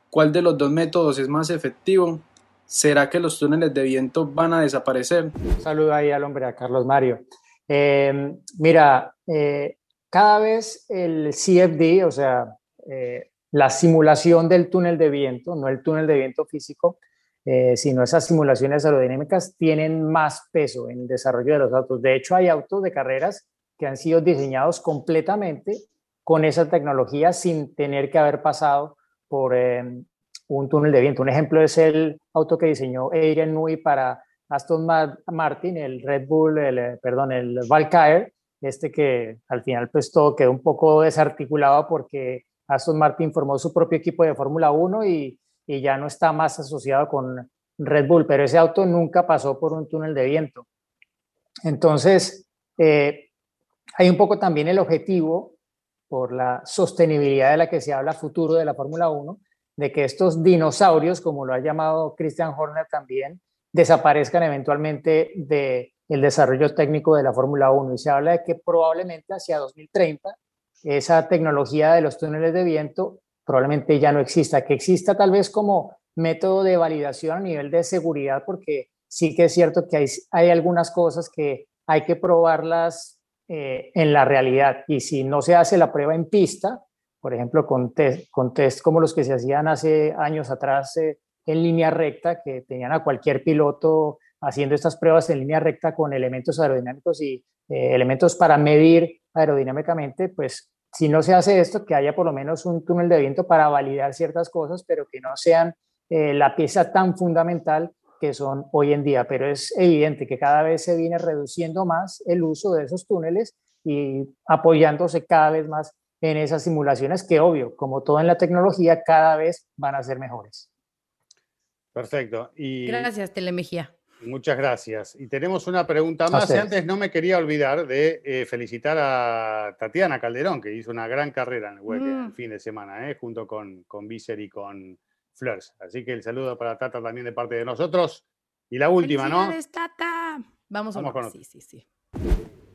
¿Cuál de los dos métodos es más efectivo? ¿Será que los túneles de viento van a desaparecer? Saludo ahí al hombre, a Carlos Mario. Eh, mira, eh, cada vez el CFD, o sea, eh, la simulación del túnel de viento, no el túnel de viento físico, eh, sino esas simulaciones aerodinámicas tienen más peso en el desarrollo de los autos. De hecho, hay autos de carreras que han sido diseñados completamente con esa tecnología sin tener que haber pasado por em, un túnel de viento. Un ejemplo es el auto que diseñó Adrian Newey para Aston Martin, el Red Bull, el, eh, perdón, el Valkyrie, este que al final pues todo quedó un poco desarticulado porque Aston Martin formó su propio equipo de Fórmula 1 y, y, ya no está más asociado con Red Bull, pero ese auto nunca pasó por un túnel de viento. Entonces, eh, hay un poco también el objetivo por la sostenibilidad de la que se habla futuro de la Fórmula 1, de que estos dinosaurios, como lo ha llamado Christian Horner también, desaparezcan eventualmente del el desarrollo técnico de la Fórmula 1. Y se habla de que probablemente hacia 2030 esa tecnología de los túneles de viento probablemente ya no exista, que exista tal vez como método de validación a nivel de seguridad, porque sí que es cierto que hay, hay algunas cosas que hay que probarlas eh, en la realidad. Y si no se hace la prueba en pista, por ejemplo, con test, con test como los que se hacían hace años atrás eh, en línea recta, que tenían a cualquier piloto haciendo estas pruebas en línea recta con elementos aerodinámicos y eh, elementos para medir aerodinámicamente, pues si no se hace esto, que haya por lo menos un túnel de viento para validar ciertas cosas, pero que no sean eh, la pieza tan fundamental que son hoy en día. Pero es evidente que cada vez se viene reduciendo más el uso de esos túneles y apoyándose cada vez más en esas simulaciones que, obvio, como todo en la tecnología, cada vez van a ser mejores. Perfecto. Y gracias, Telemejía. Muchas gracias. Y tenemos una pregunta más. Y antes no me quería olvidar de eh, felicitar a Tatiana Calderón, que hizo una gran carrera en el web el mm. fin de semana, eh, junto con, con Viser y con Fleurs. Así que el saludo para Tata también de parte de nosotros. Y la última, ¿no? Tata! Vamos, Vamos con Sí, sí, sí.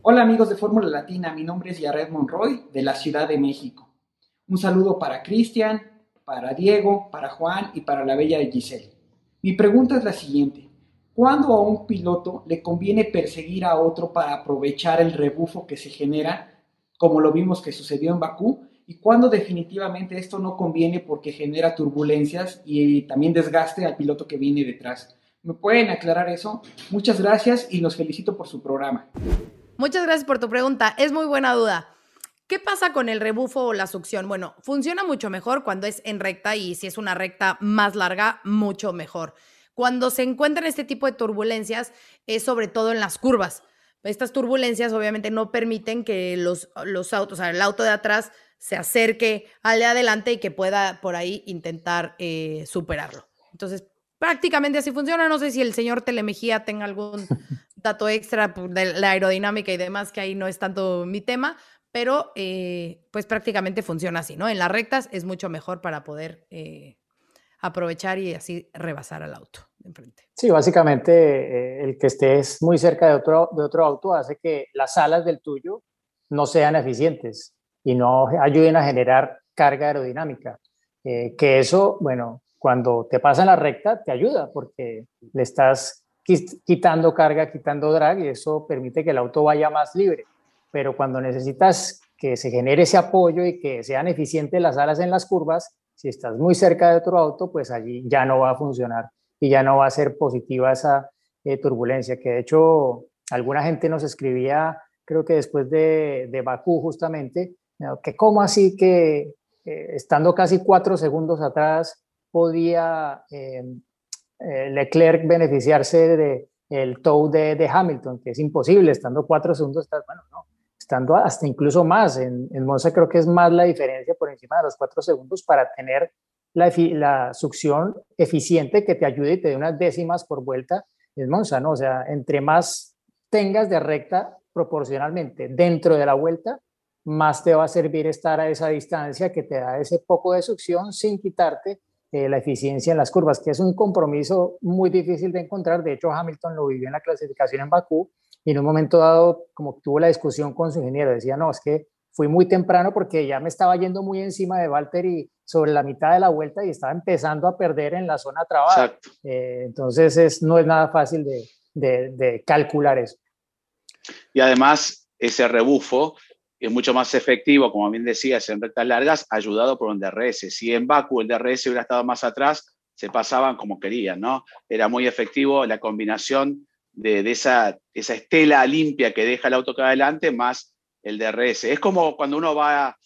Hola amigos de Fórmula Latina, mi nombre es Yared Monroy de la Ciudad de México. Un saludo para Cristian, para Diego, para Juan y para la bella de Giselle. Mi pregunta es la siguiente. ¿Cuándo a un piloto le conviene perseguir a otro para aprovechar el rebufo que se genera, como lo vimos que sucedió en Bakú? ¿Y cuándo definitivamente esto no conviene porque genera turbulencias y también desgaste al piloto que viene detrás? ¿Me pueden aclarar eso? Muchas gracias y los felicito por su programa. Muchas gracias por tu pregunta. Es muy buena duda. ¿Qué pasa con el rebufo o la succión? Bueno, funciona mucho mejor cuando es en recta y si es una recta más larga, mucho mejor. Cuando se encuentran este tipo de turbulencias es sobre todo en las curvas. Estas turbulencias obviamente no permiten que los, los autos, o sea, el auto de atrás se acerque al de adelante y que pueda por ahí intentar eh, superarlo. Entonces, prácticamente así funciona. No sé si el señor Telemejía tenga algún dato extra de la aerodinámica y demás, que ahí no es tanto mi tema, pero eh, pues prácticamente funciona así, ¿no? En las rectas es mucho mejor para poder eh, aprovechar y así rebasar al auto de enfrente. Sí, básicamente eh, el que estés muy cerca de otro, de otro auto hace que las alas del tuyo no sean eficientes y no ayuden a generar carga aerodinámica. que eso, bueno, cuando te pasa en la recta te ayuda porque le estás quitando carga, quitando drag y eso permite que el auto vaya más libre. Pero cuando necesitas que se genere ese apoyo y que sean eficientes las alas en las curvas, si estás muy cerca de otro auto, pues allí ya no va a funcionar y ya no va a ser positiva esa eh, turbulencia, que de hecho alguna gente nos escribía, creo que después de, de Bakú justamente, que cómo así que eh, estando casi cuatro segundos atrás podía eh, Leclerc beneficiarse de el tow de, Hamilton, que es imposible, estando cuatro segundos, bueno, no, estando hasta incluso más. En, en Monza creo que es más la diferencia por encima de los cuatro segundos para tener la, la, succión eficiente que te ayude y te dé unas décimas por vuelta en Monza, ¿no? O sea, entre más tengas de recta proporcionalmente dentro de la vuelta, más te va a servir estar a esa distancia que te da ese poco de succión sin quitarte eh, la eficiencia en las curvas, que es un compromiso muy difícil de encontrar. De hecho, Hamilton lo vivió en la clasificación en Bakú y en un momento dado, como tuvo la discusión con su ingeniero, decía, no, es que fui muy temprano porque ya me estaba yendo muy encima de Valtteri sobre la mitad de la vuelta y estaba empezando a perder en la zona trabada. Eh, entonces, es, no es nada fácil de, de, de calcular eso. Y además, ese rebufo es mucho más efectivo, como bien decías, en rectas largas, ayudado por un DRS. Si en Baku el DRS hubiera estado más atrás, se pasaban como querían, ¿no? Era muy efectivo la combinación de, esa, esa estela limpia que deja el auto que adelante más el DRS. Es como cuando uno va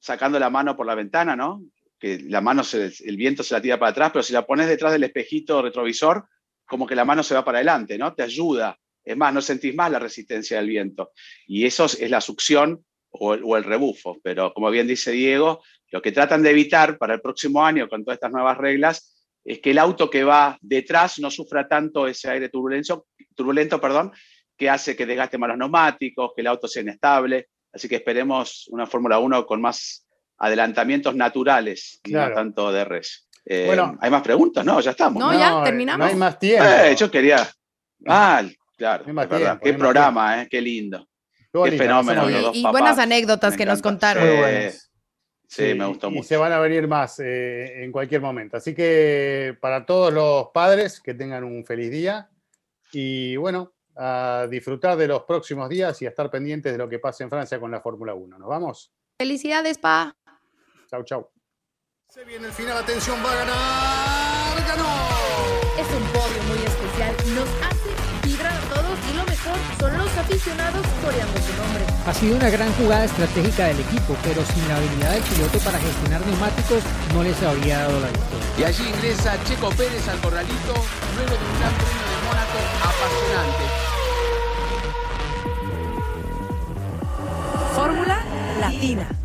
sacando la mano por la ventana, ¿no? que la mano, el viento se la tira para atrás, pero si la pones detrás del espejito retrovisor, como que la mano se va para adelante, ¿no? Te ayuda. Es más, no sentís más la resistencia del viento. Y eso es la succión o el, rebufo. Pero como bien dice Diego, lo que tratan de evitar para el próximo año con todas estas nuevas reglas es que el auto que va detrás no sufra tanto ese aire turbulento, turbulento perdón, que hace que desgaste más los neumáticos, que el auto sea inestable. Así que esperemos una Fórmula 1 con más adelantamientos naturales y no tanto de res. Eh, bueno, ¿Hay más preguntas? No, ya estamos. No, ya terminamos. No hay más tiempo. Eh, yo quería. Ah, claro. Qué programa, eh, qué lindo. Qué, fenómeno. y, buenas anécdotas que nos contaron. Sí, me gustó mucho. Y se van a venir más en cualquier momento. Así que para todos los padres, que tengan un feliz día. Y bueno, a disfrutar de los próximos días y a estar pendientes de lo que pase en Francia con la Fórmula 1. ¿Nos vamos? Felicidades, Pa. Chau, chau. Se viene el final, atención, va a ganar, ganó. Es un podio muy especial, nos hace vibrar a todos y lo mejor son los aficionados coreando su nombre. Ha sido una gran jugada estratégica del equipo, pero sin la habilidad del piloto para gestionar neumáticos no les habría dado la victoria. Y allí ingresa Checo Pérez al corralito luego de un gran premio de Mónaco apasionante. Latina.